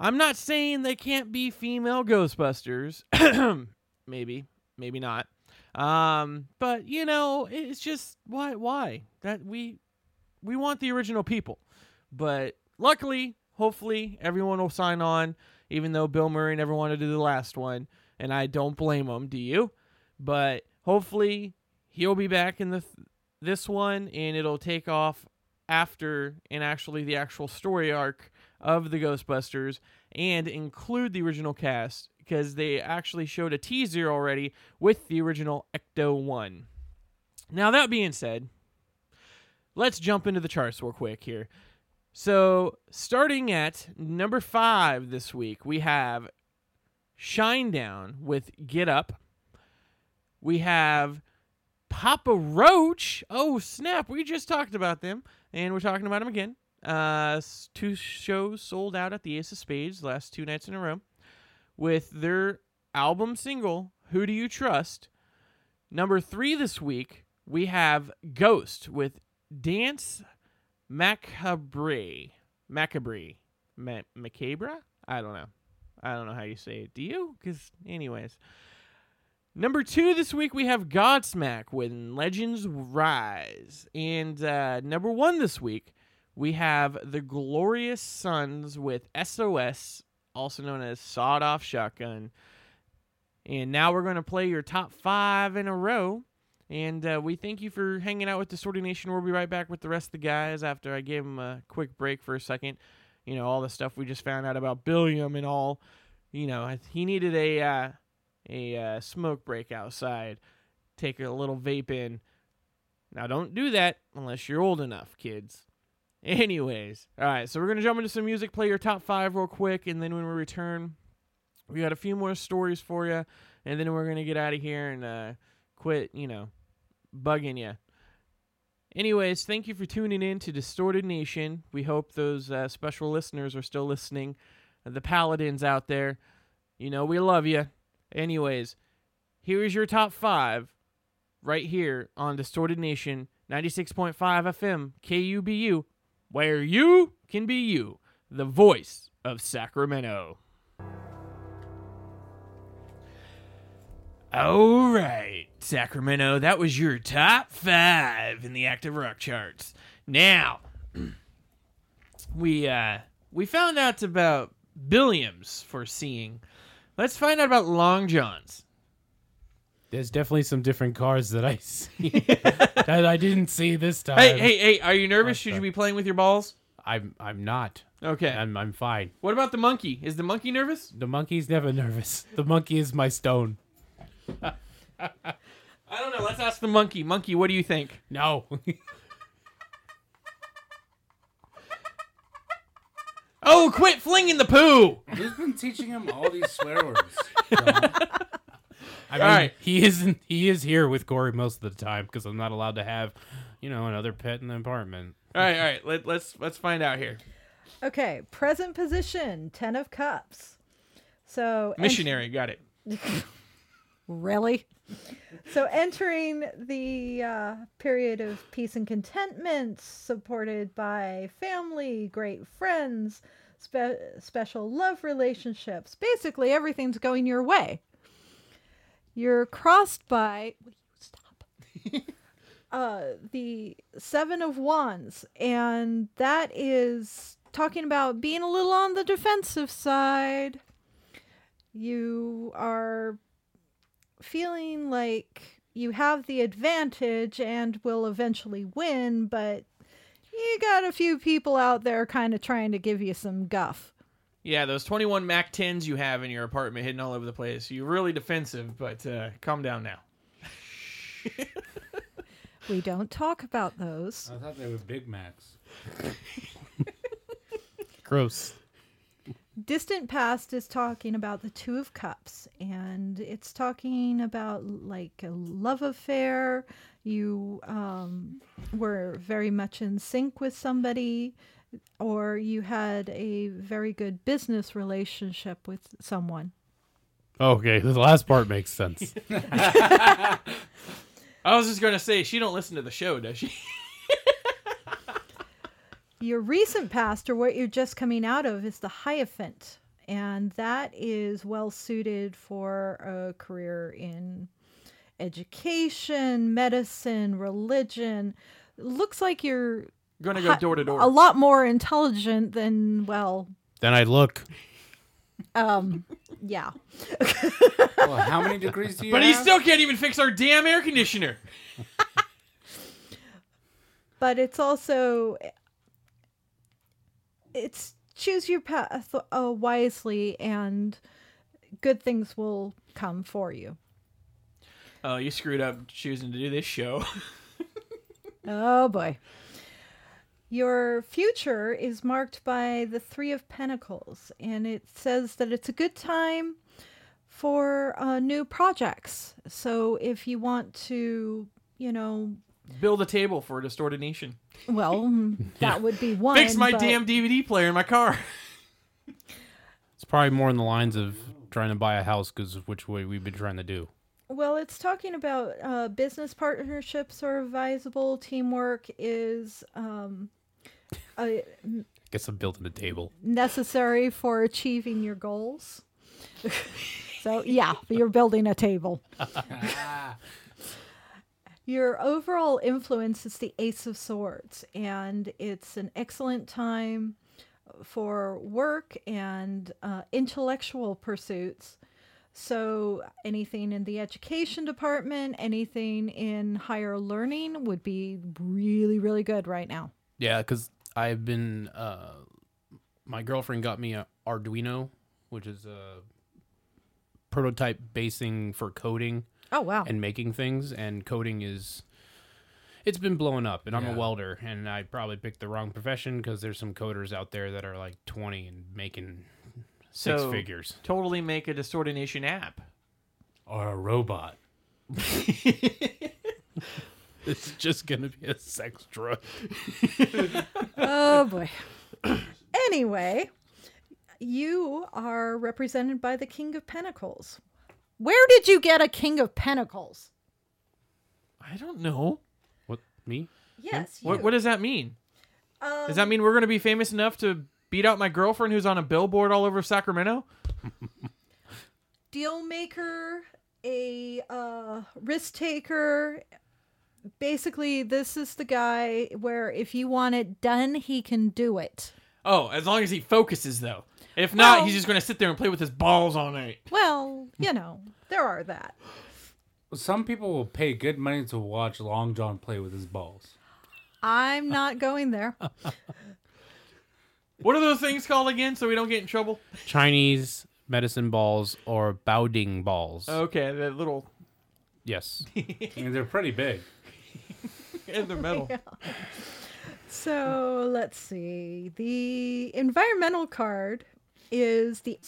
i'm not saying they can't be female ghostbusters *clears throat* maybe maybe not um, but you know, it's just why why that we we want the original people. But luckily, hopefully, everyone will sign on. Even though Bill Murray never wanted to do the last one, and I don't blame him. Do you? But hopefully, he'll be back in the th- this one, and it'll take off after and actually the actual story arc of the Ghostbusters and include the original cast because they actually showed a teaser already with the original Ecto 1. Now, that being said, let's jump into the charts real quick here. So, starting at number five this week, we have Shinedown with Get Up. We have Papa Roach. Oh, snap. We just talked about them, and we're talking about them again. Uh, two shows sold out at the Ace of Spades last two nights in a row with their album single, Who Do You Trust? Number three this week, we have Ghost with Dance Macabre. Macabre. Ma- Macabre? I don't know. I don't know how you say it. Do you? Because, anyways. Number two this week, we have Godsmack when Legends Rise. And uh, number one this week, we have The Glorious Sons with SOS, also known as Sawed Off Shotgun. And now we're going to play your top five in a row. And uh, we thank you for hanging out with Distorted Nation. We'll be right back with the rest of the guys after I gave them a quick break for a second. You know, all the stuff we just found out about Billiam and all. You know, he needed a uh, a uh, smoke break outside. Take a little vape in. Now, don't do that unless you're old enough, kids. Anyways, all right, so we're going to jump into some music, play your top five real quick, and then when we return, we got a few more stories for you, and then we're going to get out of here and uh, quit, you know, bugging you. Anyways, thank you for tuning in to Distorted Nation. We hope those uh, special listeners are still listening. The paladins out there, you know, we love you. Anyways, here is your top five right here on Distorted Nation 96.5 FM KUBU, where you can be you, the voice of Sacramento. All right, Sacramento, that was your top five in the active rock charts. Now, *clears throat* we uh we found out about Billiams for seeing. Let's find out about Long Johns. There's definitely some different cars that I *laughs* see *laughs* that I didn't see this time. Hey, hey, hey! Are you nervous? Should you be playing with your balls? I'm I'm not. Okay. I'm I'm fine. What about the monkey? Is the monkey nervous? The monkey's never nervous. The monkey is my stone. *laughs* I don't know. Let's ask the monkey. Monkey, what do you think? No. Oh, quit flinging the poo! Who's been teaching him all these swear words? I mean, right. he isn't. He is here with Corey most of the time because I'm not allowed to have, you know, another pet in the apartment. All right, all right. Let, let's let's find out here. Okay, present position, Ten of Cups. So ent- Missionary, got it. *laughs* Really? So entering the uh, period of peace and contentment, supported by family, great friends, spe- special love relationships. Basically, everything's going your way. You're crossed by. Will you stop? *laughs* uh, the Seven of Wands, and that is talking about being a little on the defensive side. You are feeling like you have the advantage and will eventually win, but you got a few people out there kind of trying to give you some guff. Yeah, those 21 Mac 10s you have in your apartment hidden all over the place. You're really defensive, but uh, calm down now. We don't talk about those. I thought they were Big Macs. *laughs* Gross. Distant Past is talking about the Two of Cups, and it's talking about like a love affair. You um, were very much in sync with somebody, or you had a very good business relationship with someone. Okay, the last part makes sense. *laughs* I was just going to say, she don't listen to the show, does she? Your recent past, or what you're just coming out of, is the Hierophant, and that is well suited for a career in education, medicine, religion. Looks like you're Going to go door to door. a lot more intelligent than well, then I look. um, yeah. Well, how many degrees do you But have? he still can't even fix our damn air conditioner. *laughs* but it's also it's choose your path uh, wisely and good things will come for you. Oh, you screwed up choosing to do this show. *laughs* Oh boy. Your future is marked by the Three of Pentacles, and it says that it's a good time for uh, new projects. So if you want to, you know, Build a table for a distorted nation. well, *laughs* that would be one. Fix my but- damn DVD player in my car. *laughs* It's probably more in the lines of trying to buy a house because of which way we've been trying to do. Well, it's talking about uh, business partnerships are advisable. Teamwork is um, uh, Guess I'm building a table. necessary for achieving your goals. *laughs* so, yeah, you're building a table. *laughs* Your overall influence is the Ace of Swords, and it's an excellent time for work and uh, intellectual pursuits. So, anything in the education department, anything in higher learning would be really, really good right now. Yeah, because I've been. Uh, my girlfriend got me an Arduino, which is a prototype basing for coding Oh, wow. and making things. And coding is. It's been blowing up, and I'm Yeah. a welder, and I probably picked the wrong profession because there's some coders out there that are like 20 and making six So- figures. Totally make a distorted nation app. Or a robot. *laughs* It's just gonna be a sex drug. oh boy. anyway, you are represented by the King of Pentacles. Where did you get a King of Pentacles? I don't know. What me? Yes, you. What what does that mean? Um, Does that mean we're going to be famous enough to beat out my girlfriend who's on a billboard all over Sacramento? *laughs* deal maker, a uh, risk taker. Basically, this is the guy where if you want it done, he can do it. Oh, as long as he focuses though. If not, Well- he's just going to sit there and play with his balls all night. Well, you know, there are that. Some people will pay good money to watch Long John play with his balls. I'm not going there. *laughs* What are those things called again so we don't get in trouble? Chinese medicine balls or Baoding balls. Okay, that little Yes. *laughs* I mean, they're pretty big. *laughs* and they're metal. *laughs* So let's see. The environmental card is the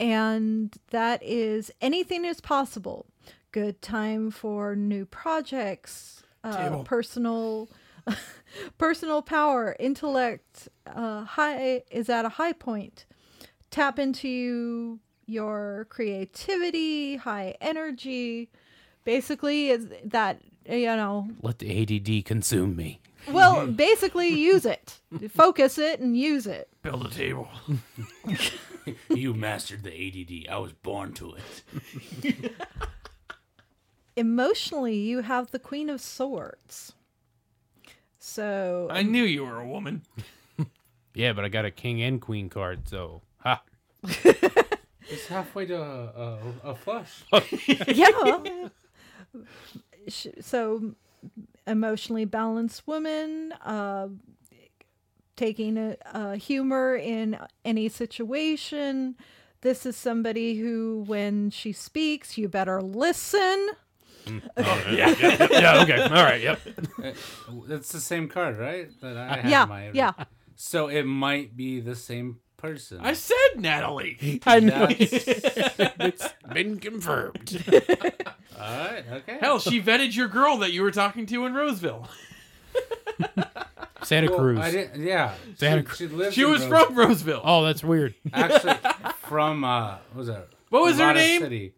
and that is anything is possible. Good time for new projects, uh, personal *laughs* personal power, intellect uh, high is at a high point. Tap into your creativity, high energy. Basically, is that Uh, you know Let the ADD consume me. well, basically, use it, focus it, and use it. Build a table. *laughs* you mastered the ADD. I was born to it. *laughs* Emotionally, you have the Queen of Swords. So, I knew you were a woman. *laughs* Yeah, but I got a king and queen card, so ha. It's halfway to a, a, a flush. yeah. Sh- So, emotionally balanced woman, uh, taking a, a humor in any situation. This is somebody who, when she speaks, you better listen. Mm. Oh, *laughs* yeah, yeah, yeah, yeah, okay. All right, yep. Uh, it's the same card, right? That I uh, have Yeah, my yeah. So it might be the same person. I said Natalie. *laughs* I know. *laughs* It's been confirmed. *laughs* All right. Okay. Hell, she vetted your girl that you were talking to in Roseville. Santa Well, Cruz. I didn't. Yeah. Santa she, she lives. She in was Rose- from Roseville. oh, that's weird. actually from uh, what was that? What was her Nevada name? City.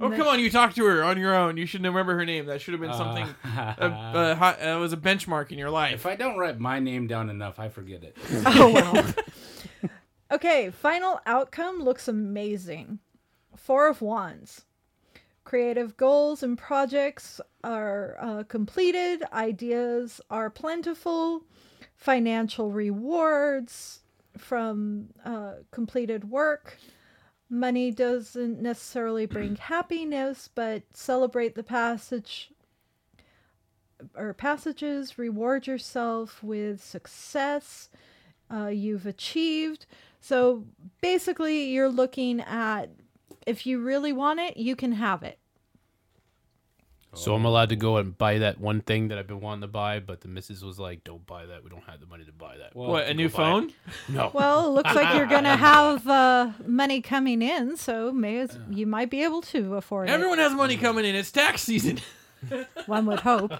Oh, come on, you talked to her on your own. You should remember her name. That should have been something. Uh, Uh, uh, hi- uh, was a benchmark in your life. if I don't write my name down enough, I forget it. *laughs* Oh well. *laughs* okay, final outcome looks amazing. Four of Wands. Creative goals and projects are uh, completed. Ideas are plentiful. Financial rewards from uh, completed work. Money doesn't necessarily bring *clears throat* happiness, but celebrate the passage or passages, reward yourself with success uh, you've achieved. So basically, you're looking at if you really want it, you can have it. So I'm allowed to go and buy that one thing that I've been wanting to buy, but the missus was like, "Don't buy that. We don't have the money to buy that." What, a new buy it." phone? *laughs* No. Well, it looks like you're going *laughs* to have uh, money coming in, so may as, you might be able to afford it. Everyone has money coming in. It's tax season. *laughs* One would hope.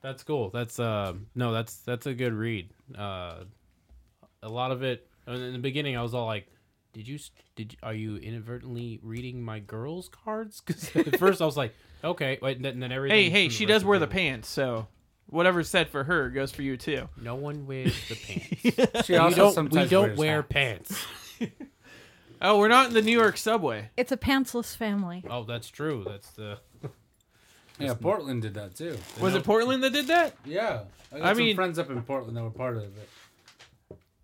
That's cool. That's uh no, that's that's a good read. Uh, a lot of it in the beginning, I was all like, "Did you? Did are you inadvertently reading my girls' cards?" Because at first I was like, "Okay," wait, then, then everything. hey, hey, from she does wear the pants, so whatever's said for her goes for you too. No one wears the *laughs* pants. She we also don't. We sometimes don't wears wear hats. pants. *laughs* Oh, we're not in the New York subway. It's a pantsless family. Oh, that's true. That's the. *laughs* Yeah, Portland did that too. Was it Portland that did that? Yeah, I, got I some mean- friends up in Portland that were part of it.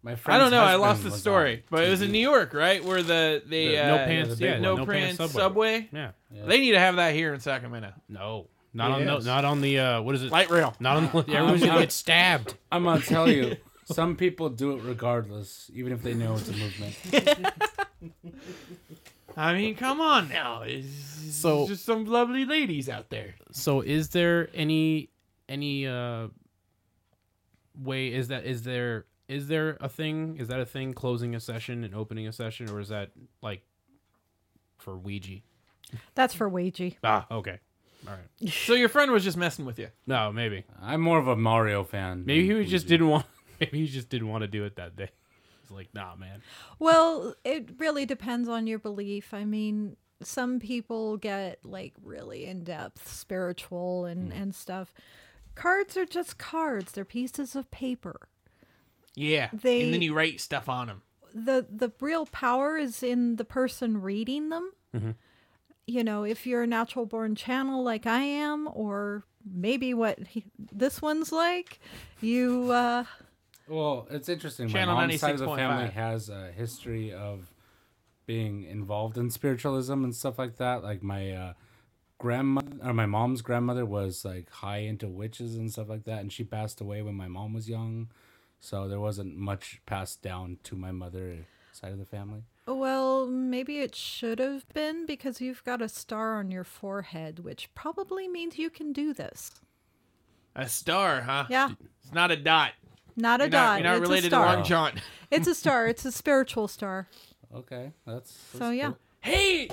My friend. I don't know. I lost the story, on but it was in New York, right? Where the the The uh, no pants. the Yeah, big no, pants subway. subway. Yeah. They need to have that here in Sacramento. No. Not on no, Yes. not on the uh what is it? Light rail. Not on the *laughs* everyone's gonna get stabbed. I'm gonna tell you, *laughs* some people do it regardless, even if they know it's a movement. *laughs* I mean, come on now. It's, So- just some lovely ladies out there. So is there any any uh way is that is there is there a thing is that a thing closing a session and opening a session or is that like for Ouija? That's for Ouija. Ah, okay. All right. *laughs* So your friend was just messing with you. No, maybe. I'm more of a Mario fan. Maybe than he just Ouija. didn't want *laughs* maybe he just didn't want to do it that day. He's like, "Nah, man." Well, it really depends on your belief. I mean, some people get like really in depth spiritual and, and stuff. Cards are just cards, they're pieces of paper. Yeah. They- and then you write stuff on them. The the real power is in the person reading them. You know, if you're a natural born channel like I am, or maybe what he, this one's like, you uh Well, it's interesting. Channel My mom's side of the 96.5. family has a history of being involved in spiritualism and stuff like that. Like my uh, grandmother or my mom's grandmother was like high into witches and stuff like that, and she passed away when my mom was young. So there wasn't much passed down to my mother side of the family. Well, maybe it should have been because you've got a star on your forehead, which probably means you can do this. A star, huh? Yeah, It's not a dot. not a You're dot. not, you're not it's related a to star. Long John. *laughs* it's a star. It's a spiritual star. Okay, that's, So yeah, cool. Hey,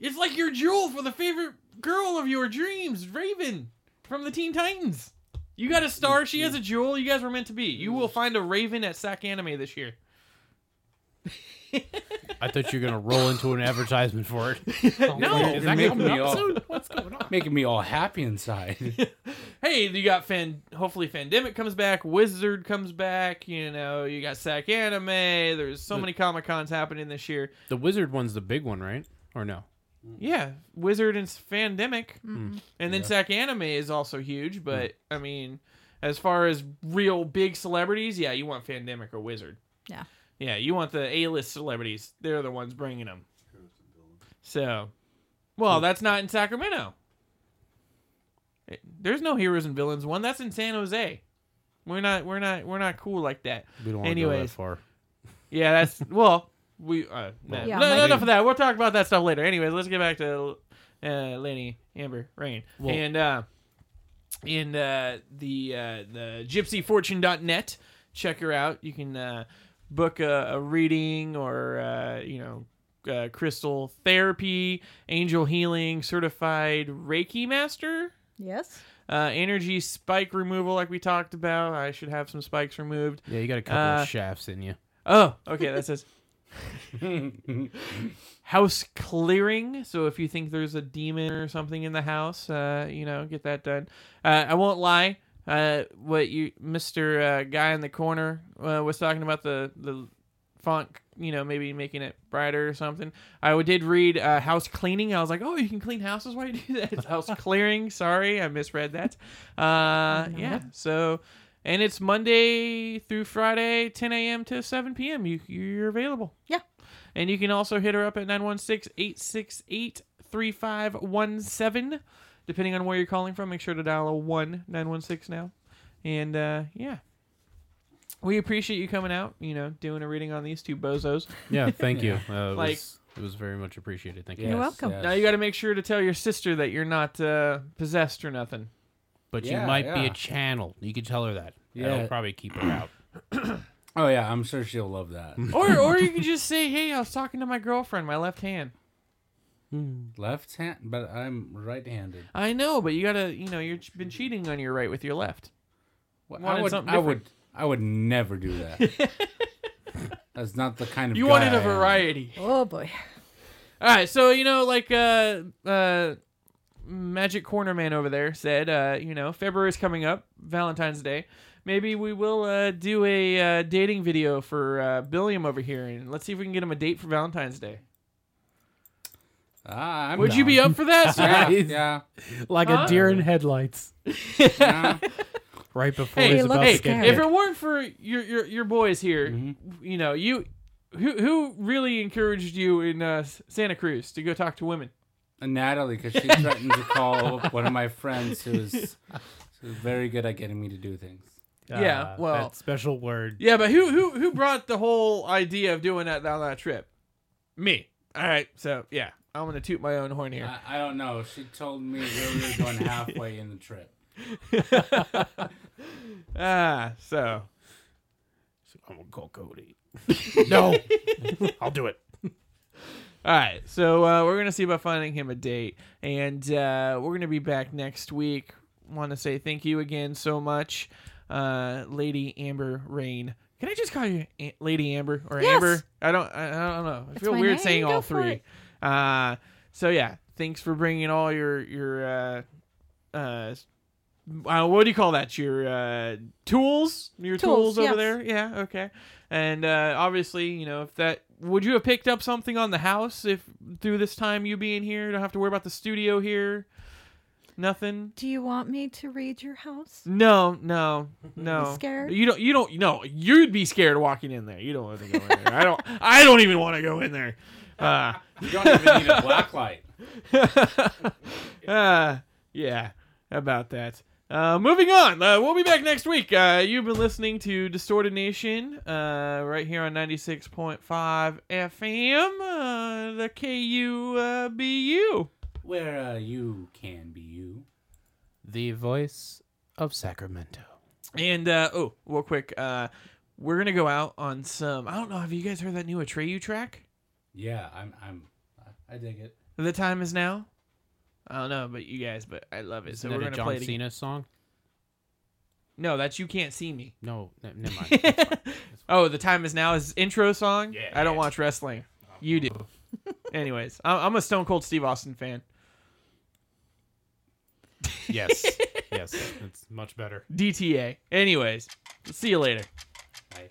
it's like your jewel for the favorite girl of your dreams, Raven from the Teen Titans. You got a star. She has a jewel. You guys were meant to be. You will find a Raven at Sac Anime this year. I thought you were going to roll into an advertisement for it. *laughs* No, Is that making me all- What's going on? making me all happy inside. *laughs* hey, you got fan. Hopefully, Fandemic comes back. Wizard comes back. You know, you got Sac Anime. There's so many Comic Cons happening this year. The wizard one's the big one, right? Or no? Mm. Yeah, Wizard and Fandemic, Mm-hmm. Mm. and then Sac Anime is also huge. Mm. But I mean, as far as real big celebrities, yeah, you want Fandemic or Wizard. yeah. Yeah, you want the A-list celebrities. They're the ones bringing them. So, well, that's not in Sacramento. It- There's no heroes and villains one. That's in San Jose. We're not. We're not. We're not cool like that. We don't want to go that far. yeah, that's well. We uh, nah, Yeah, no, maybe- enough of that. We'll talk about that stuff later. Anyways, let's get back to uh, Lenny, Amber, Rain, Well- and uh, in uh, the uh, the GypsyFortune.net. Check her out. You can uh, book a, a reading or uh, you know uh, crystal therapy, angel healing, certified Reiki master Yes. uh, energy spike removal, like we talked about. I should have some spikes removed. Yeah, you got a couple Uh, of shafts in you. Oh, okay. That says *laughs* house clearing. So if you think there's a demon or something in the house, uh, you know, get that done. Uh, I won't lie. Uh, what you, Mister uh, guy in the corner, uh, was talking about the the font. You know, maybe making it brighter or something. I did read uh, house cleaning. I was like, oh, you can clean houses while you do that. It's house *laughs* clearing. Sorry, I misread that. Uh, yeah. So. And it's Monday through Friday, 10 a.m. to 7 p.m. You, you're available. Yeah. And you can also hit her up at 916 868 3517. depending on where you're calling from. Make sure to dial a one nine one six now, and uh, yeah, we appreciate you coming out. You know, doing a reading on these two bozos. Yeah, thank you. *laughs* Uh, it, Like- was, it was very much appreciated. Thank you. You're yes, welcome. yes. Now you got to make sure to tell your sister that you're not uh, possessed or nothing. But Yeah, you might be a channel. You could tell her that. Yeah. That'll probably keep her out. *clears throat* Oh yeah, I'm sure she'll love that. *laughs* or or you can just say, "Hey, I was talking to my girlfriend, my left hand." Left hand, but I'm right-handed. I know, but you gotta, you know, you've been cheating on your right with your left. Well, Wanted I would, something I different. would, I would never do that. *laughs* That's not the kind of You guy wanted I a am. variety. Oh boy. All right, so you know, like uh, uh, Magic Corner Man over there said, uh, you know, February's coming up, Valentine's Day. Maybe we will uh, do a uh, dating video for uh, Billiam over here, and let's see if we can get him a date for Valentine's Day. Ah, I'm Would you be up for that. *laughs* Yeah, He's- yeah. Like Huh? a deer in headlights. yeah. Right before Hey, he's look about hey, to get if hit. it weren't for your your, your boys here, you know, you who who really encouraged you in uh, Santa Cruz to go talk to women? And Natalie, because she threatened to call *laughs* one of my friends who's, who's very good at getting me to do things. Yeah, Ah, well- that special word. Yeah, but who who who brought the whole idea of doing that on that trip? Me. All right, so yeah, I'm gonna toot my own horn here. I, I don't know. She told me we were going *laughs* halfway in the trip. *laughs* Ah, so I'm gonna call *laughs* Cody. no, I'll do it. all right, so uh, we're gonna see about finding him a date, and uh, we're gonna be back next week. Want to say thank you again so much, uh, Lady Amber Rain. Can I just call you A- Lady Amber or Yes. Amber? I don't. I, I don't know. I It's feel weird name. saying Go all three. Uh, so yeah, thanks for bringing all your your uh, uh, uh, what do you call that? Your uh, tools, your tools, Tools, over yes. there. Yeah, okay. And uh, obviously, you know, if that would you have picked up something on the house if through this time you being here, don't have to worry about the studio here. Nothing. Do you want me to read your house? No, no, *laughs* no. scared? You don't. You don't. No, you'd be scared walking in there. You don't want to go in there. I don't. *laughs* I don't even want to go in there. Uh, *laughs* You don't even need a black light. uh, yeah, about that. Uh, moving on. Uh, we'll be back next week. Uh, you've been listening to Distorted Nation uh, right here on 96.5 FM, uh, the KUBU. Where uh, you can be you. The voice of Sacramento. And, uh, oh, real quick. Uh, we're going to go out on some. I don't know. Have you guys heard that new Atreyu track? Yeah, I'm. I'm. I dig it. The time is now. I don't know about you guys, but I love it. Isn't so we're that a gonna play John it again. Cena song? No, that's you can't see me. No, ne- never mind. *laughs* That's fine. Oh, the time is now is intro song. Yeah, I don't watch wrestling. You do. *laughs* Anyways, I'm I'm a Stone Cold Steve Austin fan yes, *laughs* yes, it's much better. DTA. Anyways, see you later. Bye.